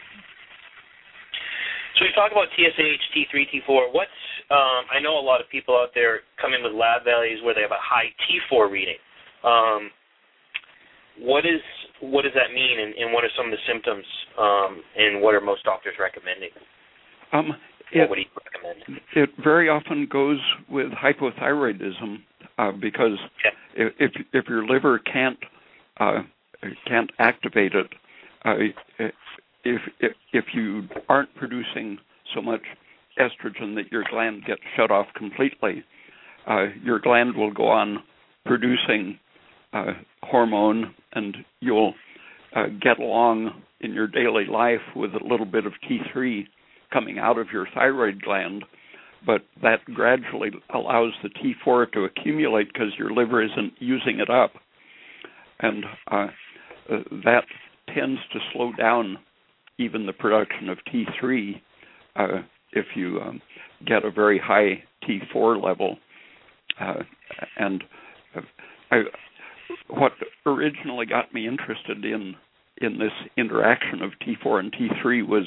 So we talk about TSH, T3, T4. What's um, I know a lot of people out there come in with lab values where they have a high T4 reading. Um, what is what does that mean, and, and, what are some of the symptoms, um, and what are most doctors recommending? Um, it, what do you recommend? It very often goes with hypothyroidism uh, because yeah. if if your liver can't uh, can't activate it, uh, if, if if you aren't producing so much estrogen that your gland gets shut off completely, uh, your gland will go on producing uh, hormone, and you'll uh, get along in your daily life with a little bit of T3 coming out of your thyroid gland. But that gradually allows the T4 to accumulate because your liver isn't using it up, and uh, uh that tends to slow down even the production of T3 uh, if you um, get a very high T4 level. Uh, and uh, I, what originally got me interested in in this interaction of T4 and T3 was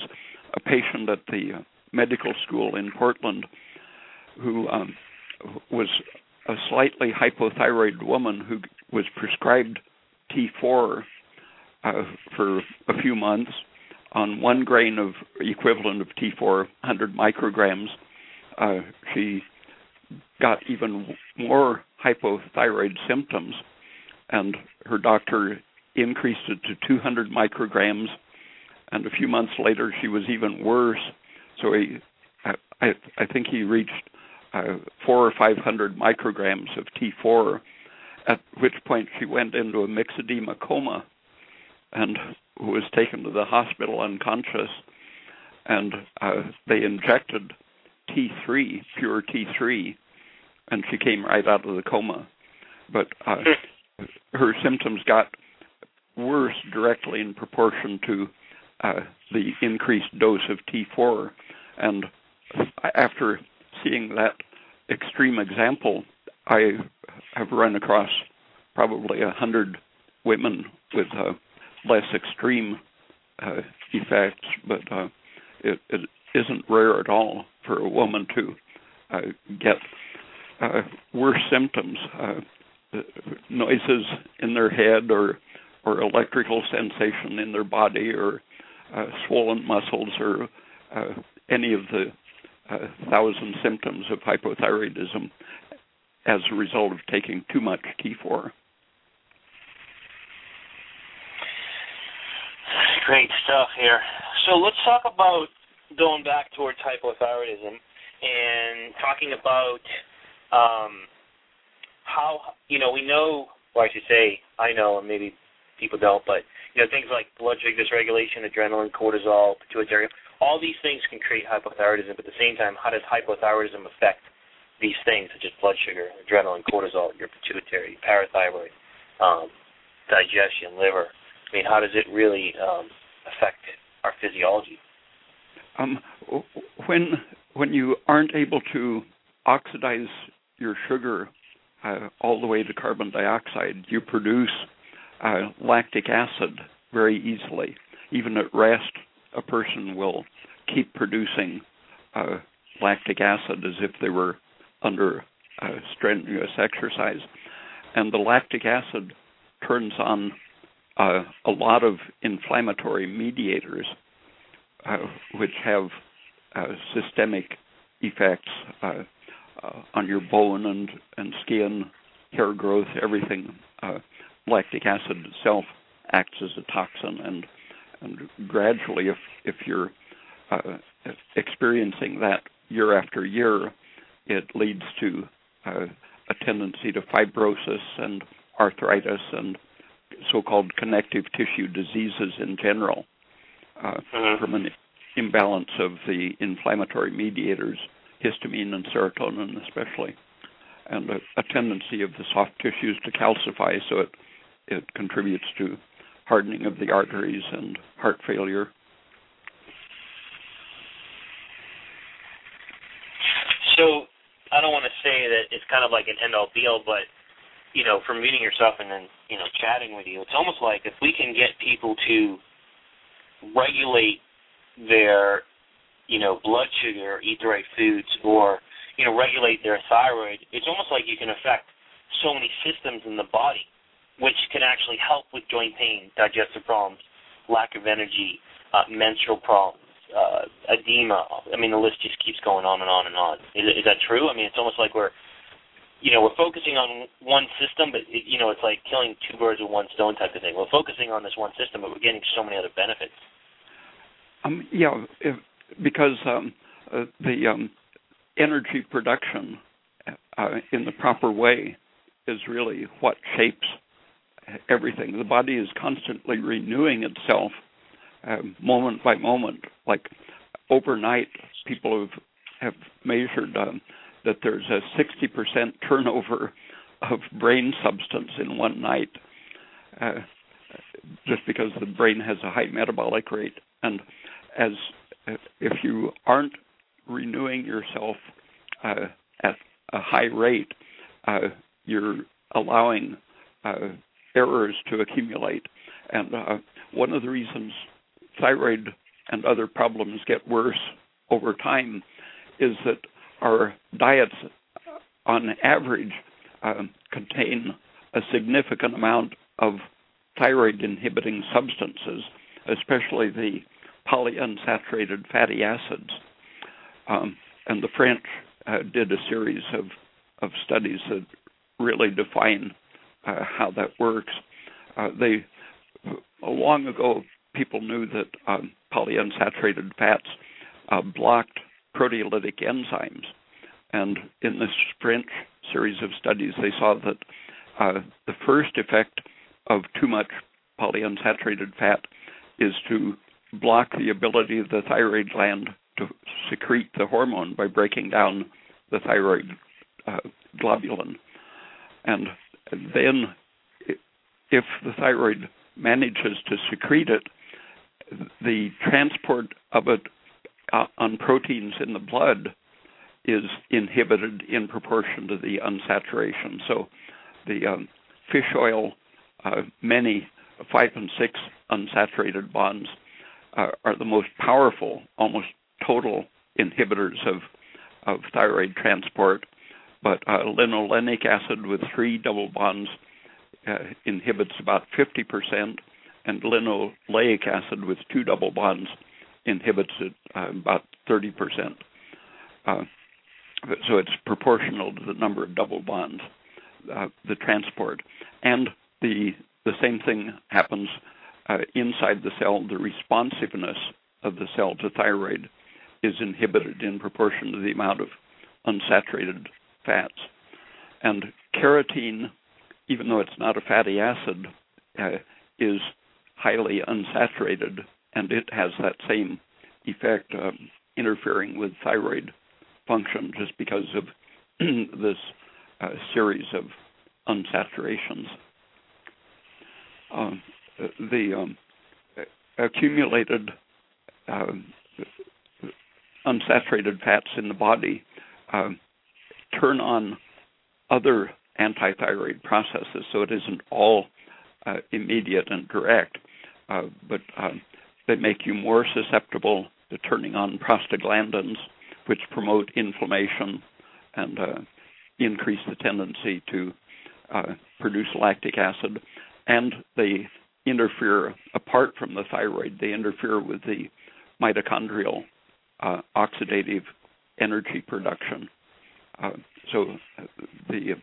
a patient at the uh, medical school in Portland who um, was a slightly hypothyroid woman who was prescribed T4 uh, for a few months on one grain of equivalent of T4, 100 micrograms, uh, she got even more hypothyroid symptoms, and her doctor increased it to 200 micrograms, and a few months later she was even worse. So he, I, I think he reached uh, four or 500 micrograms of T4, at which point she went into a myxedema coma, and was taken to the hospital unconscious, and uh, they injected T3, pure T3, and she came right out of the coma. But uh, her symptoms got worse directly in proportion to uh, the increased dose of T4. And after seeing that extreme example, I have run across probably a hundred women with uh, less extreme uh, effects, but uh, it, it isn't rare at all for a woman to uh, get uh, worse symptoms, uh, noises in their head, or or electrical sensation in their body, or uh, swollen muscles, or any of the thousand symptoms of hypothyroidism as a result of taking too much T4. Great stuff here. So let's talk about going back towards hypothyroidism and talking about um, how you know we know, or I should say, I know, and maybe people don't, but you know things like blood sugar dysregulation, adrenaline, cortisol, pituitary. All these things can create hypothyroidism, but at the same time, how does hypothyroidism affect these things, such as blood sugar, adrenaline, cortisol, your pituitary, parathyroid, um, digestion, liver? I mean, how does it really um, affect our physiology? Um, when when you aren't able to oxidize your sugar uh, all the way to carbon dioxide, you produce uh, lactic acid very easily. Even at rest, a person will keep producing uh, lactic acid as if they were under uh, strenuous exercise. And the lactic acid turns on uh, a lot of inflammatory mediators, uh, which have systemic effects uh, on your bone and, and skin hair growth, everything. Uh, lactic acid itself acts as a toxin, and and gradually, if if you're uh, experiencing that year after year, it leads to uh, a tendency to fibrosis and arthritis and so-called connective tissue diseases in general uh, mm-hmm. from an imbalance of the inflammatory mediators, histamine and serotonin especially, and a, a tendency of the soft tissues to calcify, so it it contributes to hardening of the arteries and heart failure. So I don't want to say that it's kind of like an end all be all, but you know, from meeting yourself and then you know chatting with you, it's almost like if we can get people to regulate their you know blood sugar, eat the right foods, or you know regulate their thyroid, it's almost like you can affect so many systems in the body which can actually help with joint pain, digestive problems, lack of energy, uh, menstrual problems, uh, edema. I mean, the list just keeps going on and on and on. Is, is that true? I mean, it's almost like we're, you know, we're focusing on one system, but it, you know, it's like killing two birds with one stone type of thing. We're focusing on this one system, but we're getting so many other benefits. Um, yeah, if, because um, uh, the um, energy production uh, in the proper way is really what shapes everything. The body is constantly renewing itself uh, moment by moment. Like overnight, people have have measured um, that there's a 60% turnover of brain substance in one night, uh, just because the brain has a high metabolic rate. And as if you aren't renewing yourself uh, at a high rate, uh, you're allowing uh, errors to accumulate. And uh, one of the reasons thyroid and other problems get worse over time is that our diets, on average, uh, contain a significant amount of thyroid inhibiting substances, especially the polyunsaturated fatty acids. Um, and the French uh, did a series of, of studies that really define uh, how that works. Uh, they long ago people knew that um, polyunsaturated fats uh, blocked proteolytic enzymes, and in this French series of studies, they saw that uh, the first effect of too much polyunsaturated fat is to block the ability of the thyroid gland to secrete the hormone by breaking down the thyroid uh, globulin. And then if the thyroid manages to secrete it, the transport of it uh, on proteins in the blood is inhibited in proportion to the unsaturation. So the um, fish oil, uh, many five and six unsaturated bonds uh, are the most powerful, almost total inhibitors of of thyroid transport but uh, linolenic acid with three double bonds uh, inhibits about 50%, and linoleic acid with two double bonds inhibits it uh, about 30%. Uh, so it's proportional to the number of double bonds, uh, the transport, and the the same thing happens uh, inside the cell. The responsiveness of the cell to thyroid is inhibited in proportion to the amount of unsaturated fats. And carotene, even though it's not a fatty acid, uh, is highly unsaturated, and it has that same effect, uh, interfering with thyroid function just because of this uh, series of unsaturations. Uh, the um, accumulated uh, unsaturated fats in the body uh, turn on other antithyroid processes, so it isn't all uh, immediate and direct, uh, but um, they make you more susceptible to turning on prostaglandins, which promote inflammation and uh, increase the tendency to uh, produce lactic acid, and they interfere apart from the thyroid. They interfere with the mitochondrial uh, oxidative energy production. Uh, so the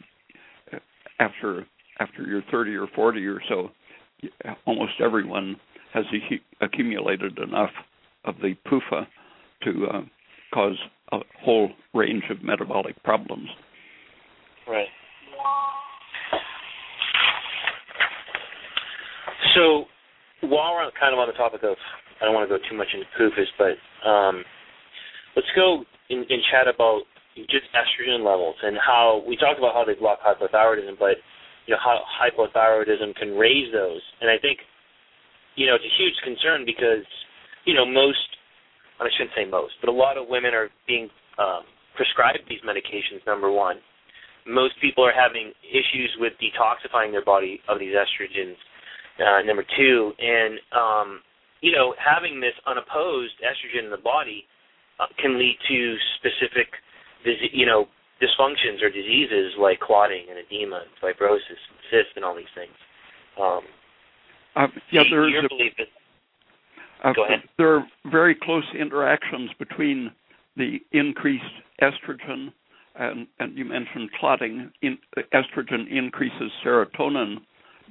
after after you're 30 or 40 or so, almost everyone has accumulated enough of the PUFA to uh, cause a whole range of metabolic problems. Right. So, while we're kind of on the topic of, I don't want to go too much into PUFAs, but um, let's go and, and chat about just estrogen levels and how we talked about how they block hypothyroidism, but you know how hypothyroidism can raise those. And I think you know it's a huge concern because you know most, I shouldn't say most, but a lot of women are being um, prescribed these medications. Number one, most people are having issues with detoxifying their body of these estrogens uh, number two, and um, you know, having this unopposed estrogen in the body uh, can lead to specific, you know, dysfunctions or diseases like clotting and edema, and fibrosis, and cysts, and all these things. Um, uh, yeah, there's your a, is, uh, go ahead. There are very close interactions between the increased estrogen and, and you mentioned clotting. In, estrogen increases serotonin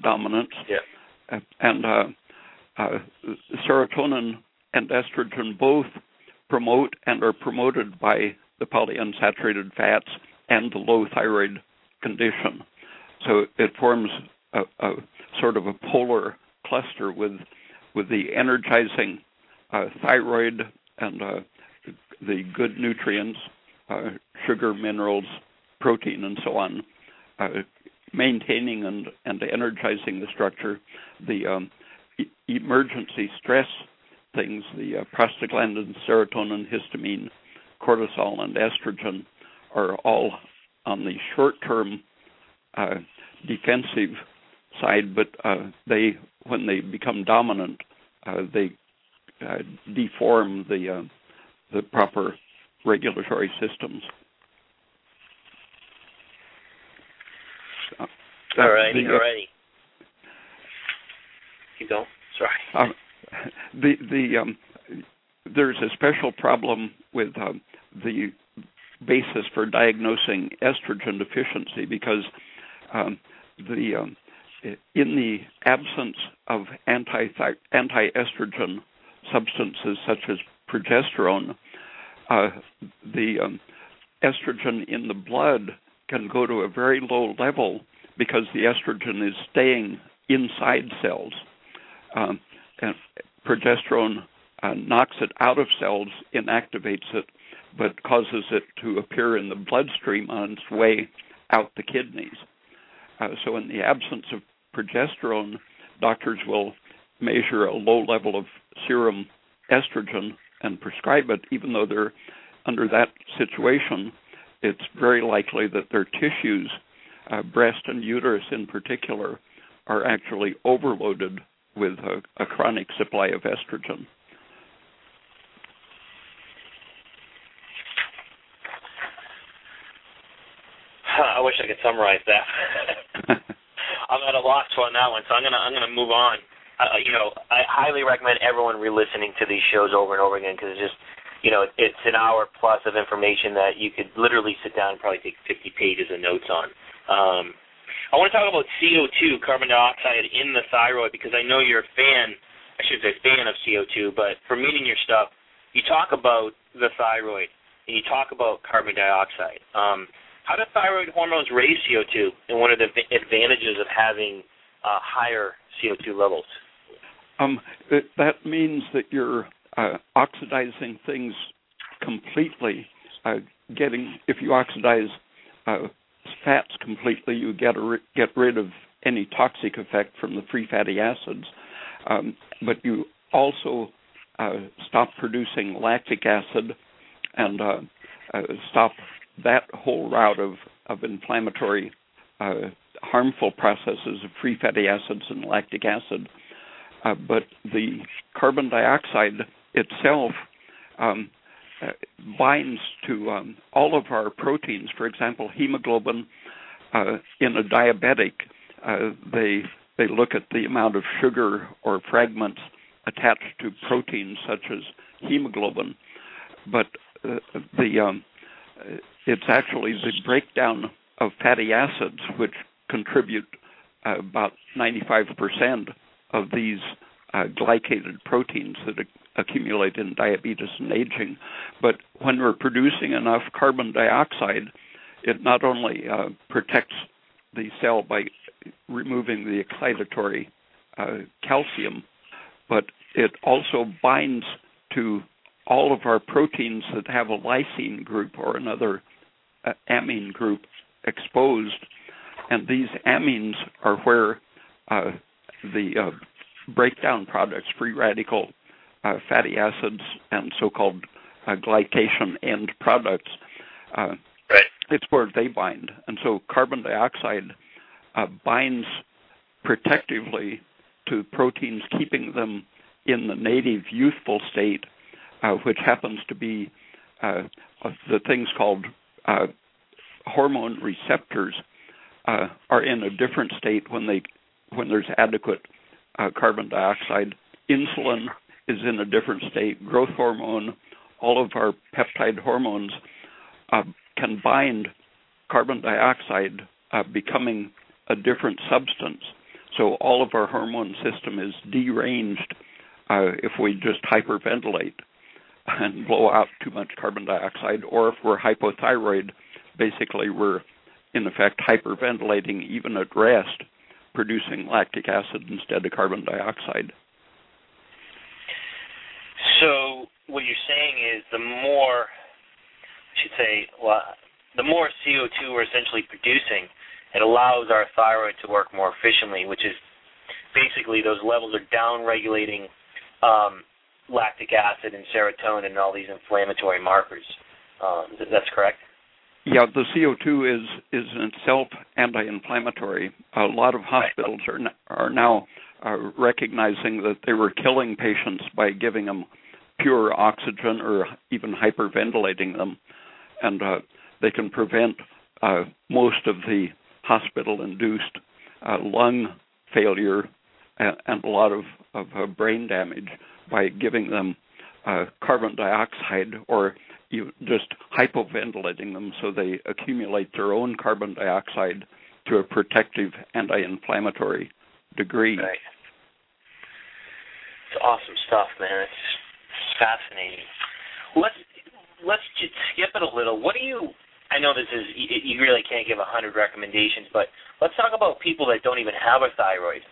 dominance. Yeah and uh, uh, serotonin and estrogen both promote and are promoted by the polyunsaturated fats and the low thyroid condition. So it forms a, a sort of a polar cluster with with the energizing uh, thyroid and uh, the good nutrients, uh, sugar, minerals, protein, and so on, uh, maintaining and, and energizing the structure, the um, e- emergency stress things, the uh, prostaglandins, serotonin, histamine, cortisol, and estrogen are all on the short term uh, defensive side, but uh, they, when they become dominant, uh, they uh, deform the uh, the proper regulatory systems. All righty, all righty. Keep going. Sorry. Um, the the um, there's a special problem with um, the basis for diagnosing estrogen deficiency because um, the um, in the absence of anti anti estrogen substances such as progesterone, uh, the um, estrogen in the blood can go to a very low level because the estrogen is staying inside cells. Um, and progesterone uh, knocks it out of cells, inactivates it, but causes it to appear in the bloodstream on its way out the kidneys. Uh, so, in the absence of progesterone, doctors will measure a low level of serum estrogen and prescribe it, even though they're under that situation. It's very likely that their tissues uh, breast and uterus in particular are actually overloaded with a, a chronic supply of estrogen. I wish I could summarize that. I'm at a loss on that one, so I'm gonna I'm gonna move on. Uh, you know, I highly recommend everyone re-listening to these shows over and over again because it's just, you know, it's an hour plus of information that you could literally sit down and probably take 50 pages of notes on. Um, I want to talk about CO2, carbon dioxide in the thyroid, because I know you're a fan, I should say fan of CO2, but for meeting your stuff, you talk about the thyroid and you talk about carbon dioxide. Um, how do thyroid hormones raise CO2, and what are the advantages of having uh, higher CO2 levels? Um, that means that you're uh, oxidizing things completely. Uh, getting if you oxidize uh, fats completely, you get a, get rid of any toxic effect from the free fatty acids, um, but you also uh, stop producing lactic acid and uh, uh, stop that whole route of, of inflammatory, uh, harmful processes of free fatty acids and lactic acid. Uh, but the carbon dioxide itself um, uh, binds to um, all of our proteins. For example, hemoglobin uh, in a diabetic, uh, they they look at the amount of sugar or fragments attached to proteins such as hemoglobin, but uh, the um, it's actually the breakdown of fatty acids which contribute uh, about 95% of these uh, glycated proteins that accumulate in diabetes and aging. But when we're producing enough carbon dioxide, it not only uh, protects the cell by removing the excitatory uh, calcium, but it also binds to all of our proteins that have a lysine group or another uh, amine group exposed. And these amines are where uh, the uh, breakdown products, free radical uh, fatty acids, and so called uh, glycation end products, uh, right. it's where they bind. And so carbon dioxide binds protectively to proteins, keeping them in the native youthful state, uh, which happens to be uh, the things called uh, hormone receptors, uh, are in a different state when they when there's adequate uh, carbon dioxide. Insulin is in a different state. Growth hormone, all of our peptide hormones uh, can bind carbon dioxide, becoming a different substance. So all of our hormone system is deranged uh, if we just hyperventilate and blow out too much carbon dioxide, or if we're hypothyroid, basically we're in effect hyperventilating even at rest, producing lactic acid instead of carbon dioxide. So what you're saying is the more, I should say, well, the more CO2 we're essentially producing, it allows our thyroid to work more efficiently, which is basically those levels are down regulating um, lactic acid and serotonin and all these inflammatory markers. Um, that's correct. Yeah, the CO2 is is in itself anti-inflammatory. A lot of hospitals are are now uh, recognizing that they were killing patients by giving them pure oxygen or even hyperventilating them, and uh, they can prevent uh, most of the hospital-induced uh, lung failure and, and, a lot of, of uh, brain damage by giving them uh, carbon dioxide or just hypoventilating them so they accumulate their own carbon dioxide to a protective anti-inflammatory degree. Right. It's awesome stuff, man. It's fascinating. Let's let's just skip it a little. What do you I know this is you really can't give a hundred recommendations, but let's talk about people that don't even have a thyroid.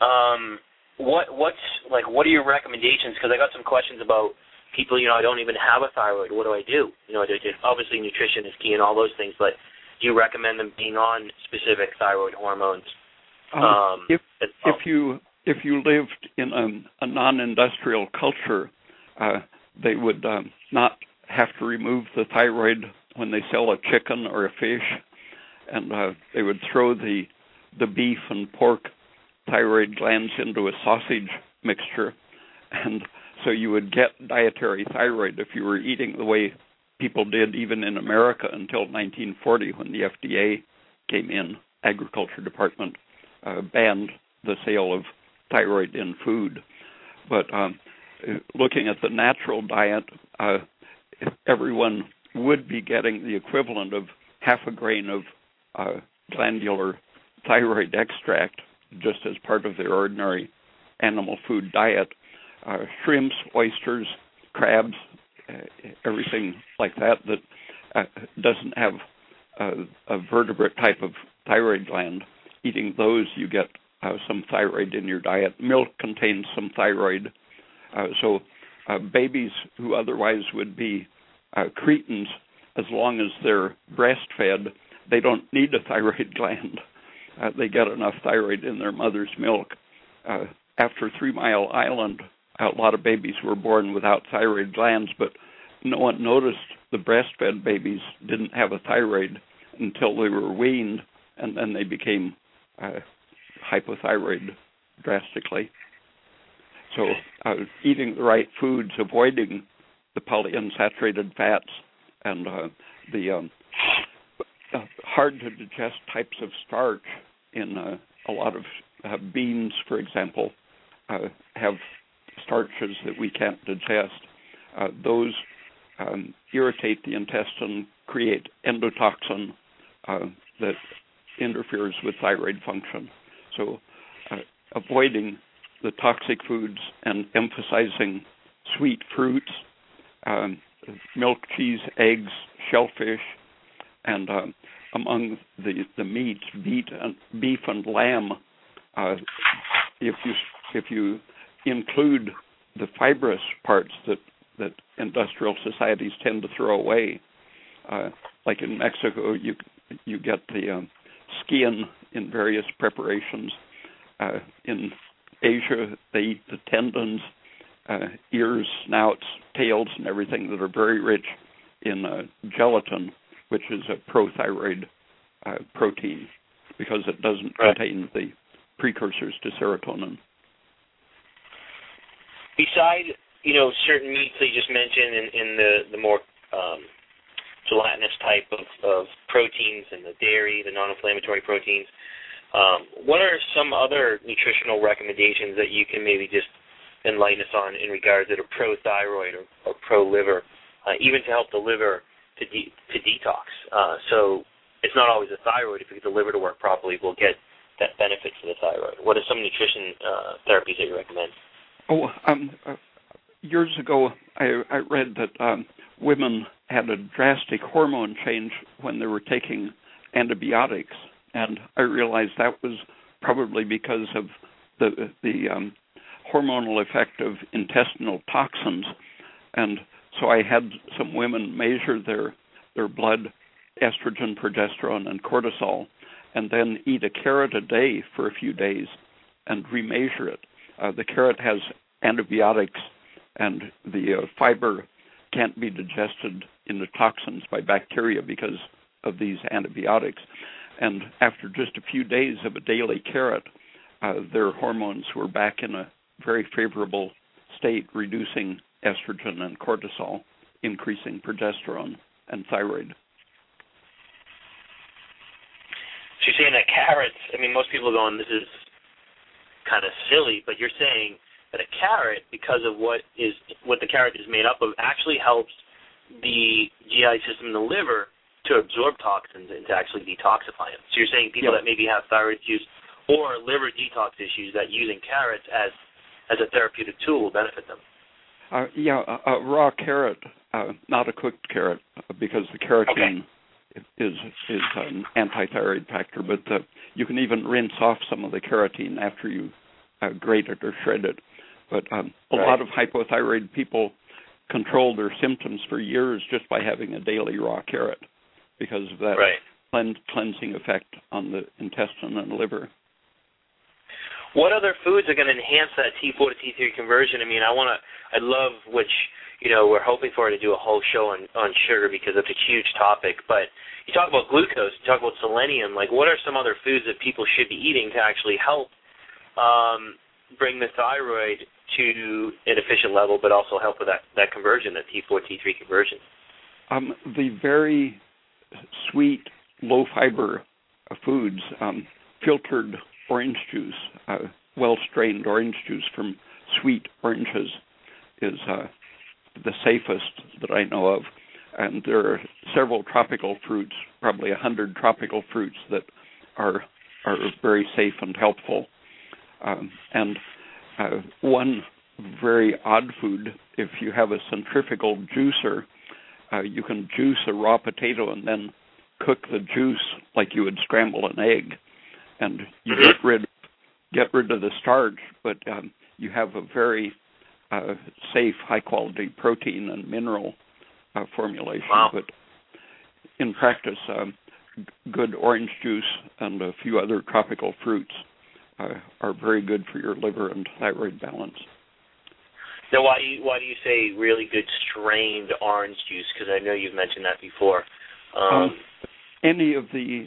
Um, what what's like? What are your recommendations? Because I got some questions about people. You know, I don't even have a thyroid. What do I do? You know, obviously nutrition is key and all those things, but do you recommend them being on specific thyroid hormones? Um, um, if if you if you lived in a, a non-industrial culture, uh, they would um, not have to remove the thyroid when they sell a chicken or a fish, and uh, they would throw the the beef and pork thyroid glands into a sausage mixture, and so you would get dietary thyroid if you were eating the way people did even in America until 1940 when the FDA came in. Agriculture Department uh, banned the sale of thyroid in food, but um, looking at the natural diet, uh, everyone would be getting the equivalent of half a grain of uh, glandular thyroid extract just as part of their ordinary animal food diet. Uh, shrimps, oysters, crabs, uh, everything like that that uh, doesn't have a, a, vertebrate type of thyroid gland. Eating those, you get uh, some thyroid in your diet. Milk contains some thyroid. Uh, so, uh, babies who otherwise would be uh, cretins, as long as they're breastfed, they don't need a thyroid gland. They get enough thyroid in their mother's milk. After Three Mile Island, a lot of babies were born without thyroid glands, but no one noticed the breastfed babies didn't have a thyroid until they were weaned, and then they became uh, hypothyroid drastically. So, uh, eating the right foods, avoiding the polyunsaturated fats and uh, the um, uh, hard to digest types of starch in uh, a lot of uh, beans, for example, uh, have starches that we can't digest. Uh, those um, irritate the intestine, create endotoxin that interferes with thyroid function. So, uh, avoiding the toxic foods and emphasizing sweet fruits, um, milk, cheese, eggs, shellfish, and uh, among the the meats, beef and beef and lamb. Uh, if you if you include the fibrous parts that that industrial societies tend to throw away, uh, like in Mexico, you you get the um, skin in various preparations. Uh, in Asia, they eat the tendons, uh, ears, snouts, tails, and everything that are very rich in uh, gelatin, which is a prothyroid uh, protein because it doesn't right. contain the precursors to serotonin. Beside, you know, certain meats that you just mentioned in, in the the more um, gelatinous type of, of proteins and the dairy, the non-inflammatory proteins. Um, what are some other nutritional recommendations that you can maybe just enlighten us on in regards to pro-thyroid or, or pro-liver, uh, even to help the liver to de- to detox? Uh, so it's not always the thyroid. If you get the liver to work properly, we'll get that benefit for the thyroid. What are some nutrition uh, therapies that you recommend? Oh, um, uh, years ago, I, I read that um, women had a drastic hormone change when they were taking antibiotics, and I realized that was probably because of the the um, hormonal effect of intestinal toxins, and so I had some women measure their their blood estrogen, progesterone, and cortisol, and then eat a carrot a day for a few days and remeasure it. Uh, the carrot has antibiotics, and the uh, fiber can't be digested into toxins by bacteria because of these antibiotics. And after just a few days of a daily carrot, uh, their hormones were back in a very favorable state, reducing estrogen and cortisol, increasing progesterone and thyroid. So you're saying that carrots, I mean, most people are going, this is kind of silly, but you're saying that a carrot, because of what is what the carrot is made up of, actually helps the GI system the liver to absorb toxins and to actually detoxify them. So you're saying people that maybe have thyroid issues or liver detox issues that using carrots as as a therapeutic tool will benefit them. Uh, yeah, a, a raw carrot, uh, not a cooked carrot, because the carotene okay. is is an anti-thyroid factor. But uh, you can even rinse off some of the carotene after you uh, grate it or shred it. But um, a right. lot of hypothyroid people control their symptoms for years just by having a daily raw carrot because of that right. clean, cleansing effect on the intestine and liver. What other foods are going to enhance that T4 to T3 conversion? I mean, I want to, I love which, you know, we're hoping for to do a whole show on on sugar because it's a huge topic. But you talk about glucose, you talk about selenium. Like, what are some other foods that people should be eating to actually help um, bring the thyroid to an efficient level, but also help with that, that conversion, that T4 T3 conversion? Um, the very sweet, low fiber foods, um, filtered orange juice, uh, well strained orange juice from sweet oranges is uh, the safest that I know of. And there are several tropical fruits, probably a hundred tropical fruits that are are very safe and helpful. Um, and uh, one very odd food, if you have a centrifugal juicer, uh, you can juice a raw potato and then cook the juice like you would scramble an egg, and you get rid get rid of the starch, but um, you have a very uh, safe, high quality protein and mineral uh, formulation. Wow. But in practice, um, good orange juice and a few other tropical fruits uh, are very good for your liver and thyroid balance. Now, why do you why do you say really good strained orange juice? Because I know you've mentioned that before. Um, um, any of the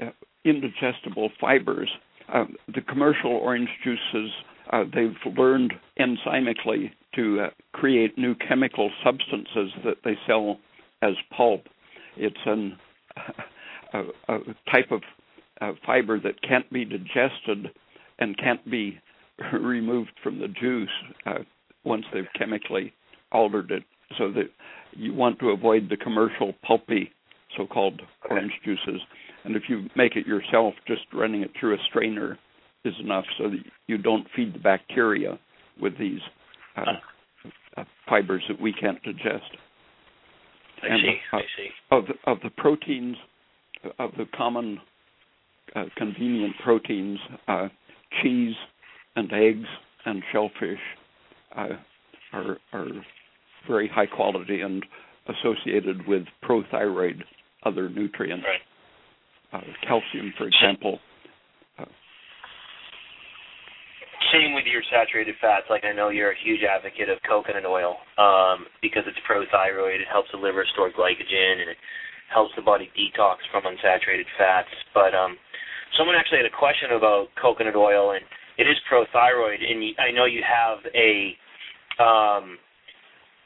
uh, indigestible fibers, uh, the commercial orange juices, uh, they've learned enzymically to uh, create new chemical substances that they sell as pulp. It's an, a, a type of uh, fiber that can't be digested and can't be removed from the juice uh, once they've chemically altered it. So that you want to avoid the commercial pulpy so-called orange juices. And if you make it yourself, just running it through a strainer is enough, so that you don't feed the bacteria with these uh, uh, fibers that we can't digest. I and see. uh, I see. of of the proteins of the common uh, convenient proteins, uh, cheese and eggs and shellfish uh, are are very high quality and associated with prothyroid other nutrients. Right. Uh, calcium, for example. Same with your saturated fats. Like I know you're a huge advocate of coconut oil um, because it's prothyroid. It helps the liver store glycogen and it helps the body detox from unsaturated fats. But um, someone actually had a question about coconut oil, and it is prothyroid. And I know you have a um,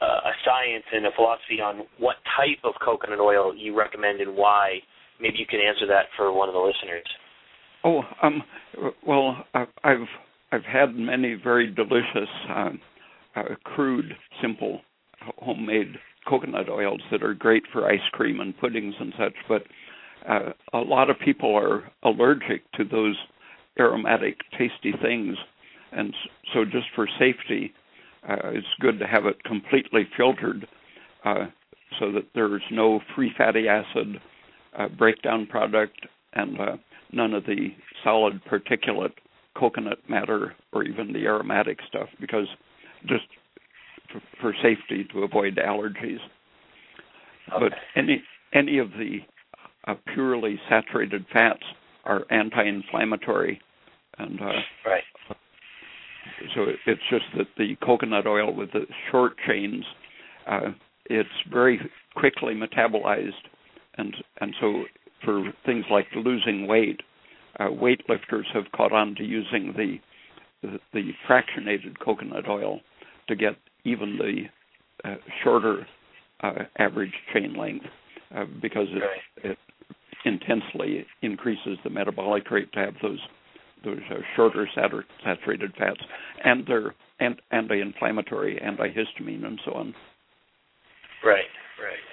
a science and a philosophy on what type of coconut oil you recommend and why. Maybe you can answer that for one of the listeners. Oh, um, well, I've I've had many very delicious, uh, uh, crude, simple, homemade coconut oils that are great for ice cream and puddings and such. But uh, a lot of people are allergic to those aromatic, tasty things, and so just for safety, uh, it's good to have it completely filtered uh, so that there's no free fatty acid uh, breakdown product and uh, none of the solid particulate coconut matter or even the aromatic stuff because just for, for safety to avoid allergies. Okay. But any any of the uh, purely saturated fats are anti-inflammatory, and uh, right. So it's just that the coconut oil with the short chains, uh, it's very quickly metabolized, and and so for things like losing weight, uh, weightlifters have caught on to using the, the, the fractionated coconut oil to get even the uh, shorter uh, average chain length uh, because it, it intensely increases the metabolic rate to have those those uh, shorter saturated fats, and they're and anti-inflammatory, antihistamine, and so on. Right, right.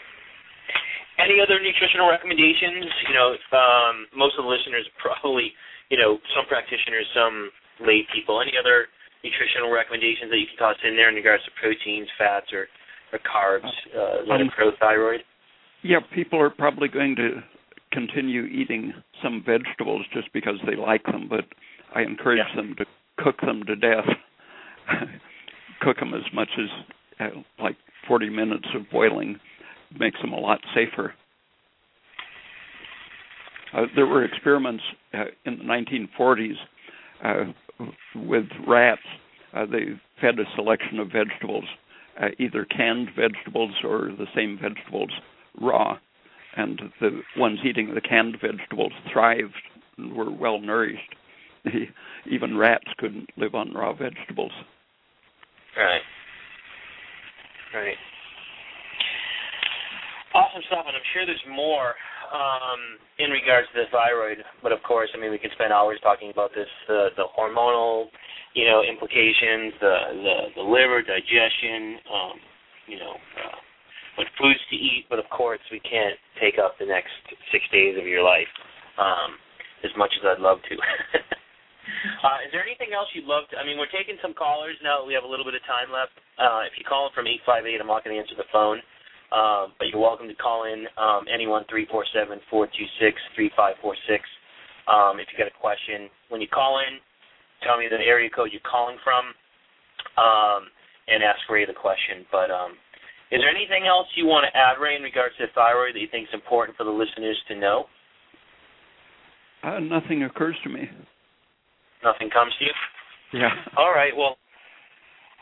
Any other nutritional recommendations? You know, um, most of the listeners probably, you know, some practitioners, some lay people. Any other nutritional recommendations that you can toss in there in regards to proteins, fats, or or carbs uh, that um, are prothyroid? Yeah, people are probably going to continue eating some vegetables just because they like them, but I encourage Yeah. them to cook them to death. cook them as much as uh, like 40 minutes of boiling makes them a lot safer. Uh, there were experiments uh, in the 1940s uh, with rats. Uh, they fed a selection of vegetables, uh, either canned vegetables or the same vegetables raw, and the ones eating the canned vegetables thrived and were well nourished. Even rats couldn't live on raw vegetables. Right. Right. Awesome stuff, and I'm sure there's more um, in regards to the thyroid. But of course, I mean, we could spend hours talking about this, uh, the hormonal, you know, implications, the the, the liver, digestion, um, you know, uh, what foods to eat. But of course, we can't take up the next six days of your life, um, as much as I'd love to. uh, is there anything else you'd love to? I mean, we're taking some callers now. that We have a little bit of time left. Uh, if you call from eight five eight, I'm not going to answer the phone. Um, but you're welcome to call in um, anyone three four seven four two six three five four six. Um, if you got a question, when you call in, tell me the area code you're calling from, um, and ask Ray the question. But um, is there anything else you want to add, Ray, in regards to thyroid that you think is important for the listeners to know? Uh, nothing occurs to me. Nothing comes to you. Yeah. All right. Well,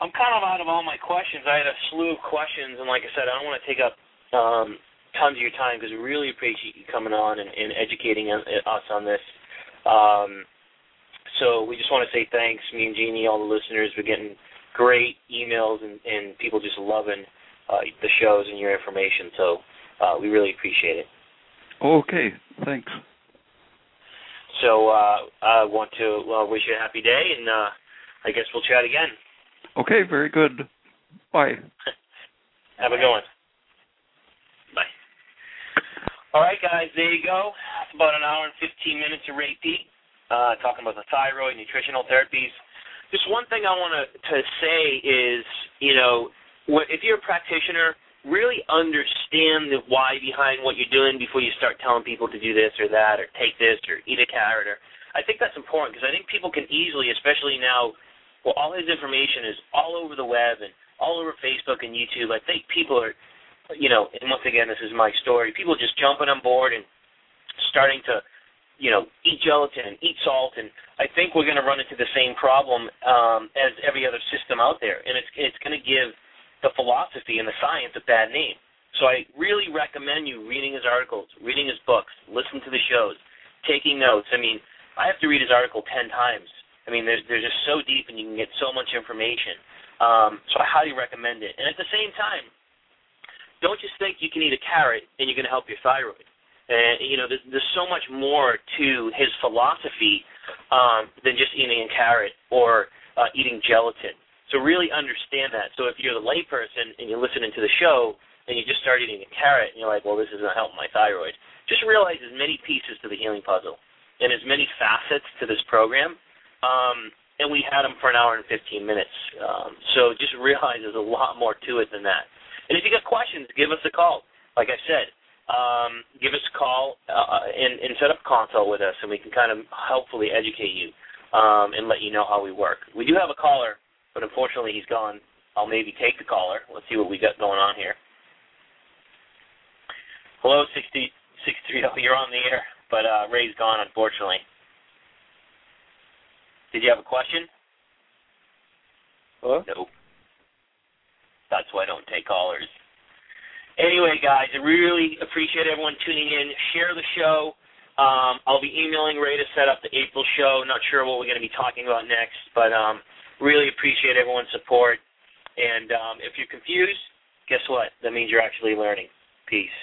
I'm kind of out of all my questions. I had a slew of questions, and like I said, I don't want to take up um, tons of your time because we really appreciate you coming on and, and educating us on this. Um, so we just want to say thanks, me and Jeannie, all the listeners. We're getting great emails and, and people just loving uh, the shows and your information. So uh, we really appreciate it. Okay. Thanks. So uh, I want to uh, wish you a happy day, and uh, I guess we'll chat again. Okay. Very good. Bye. Have a good one. Bye. All right, guys, there you go. It's about an hour and 15 minutes of Ray uh, talking about the thyroid, nutritional therapies. Just one thing I want to say is, you know, if you're a practitioner, really understand the why behind what you're doing before you start telling people to do this or that or take this or eat a carrot. Or I think that's important because I think people can easily, especially now, well, all his information is all over the web and all over Facebook and YouTube. I think people are, you know, and once again, this is my story. People just jumping on board and starting to, you know, eat gelatin and eat salt, and I think we're going to run into the same problem um, as every other system out there, and it's it's going to give the philosophy and the science a bad name. So I really recommend you reading his articles, reading his books, listen to the shows, taking notes. I mean, I have to read his article ten times. I mean, they're they're just so deep, and you can get so much information. Um, so I highly recommend it. And at the same time, don't just think you can eat a carrot and you're going to help your thyroid. And you know, there's, there's so much more to his philosophy um, than just eating a carrot or uh, eating gelatin. So really understand that. So if you're the layperson and you're listening to the show and you just start eating a carrot and you're like, well, this isn't helping my thyroid, just realize there's many pieces to the healing puzzle and as many facets to this program. Um, and we had them for an hour and 15 minutes. Um, so just realize there's a lot more to it than that. And if you got questions, give us a call. Like I said, um, give us a call uh, and, and set up a consult with us, and we can kind of helpfully educate you um, and let you know how we work. We do have a caller but unfortunately he's gone. I'll maybe take the caller. Let's see what we got going on here. Hello, 60, 630. You're on the air, but uh, Ray's gone, unfortunately. Did you have a question? Hello? Nope. That's why I don't take callers. Anyway, guys, I really appreciate everyone tuning in. Share the show. Um, I'll be emailing Ray to set up the April show. Not sure what we're going to be talking about next, but um, Really appreciate everyone's support. And um, if you're confused, guess what? That means you're actually learning. Peace.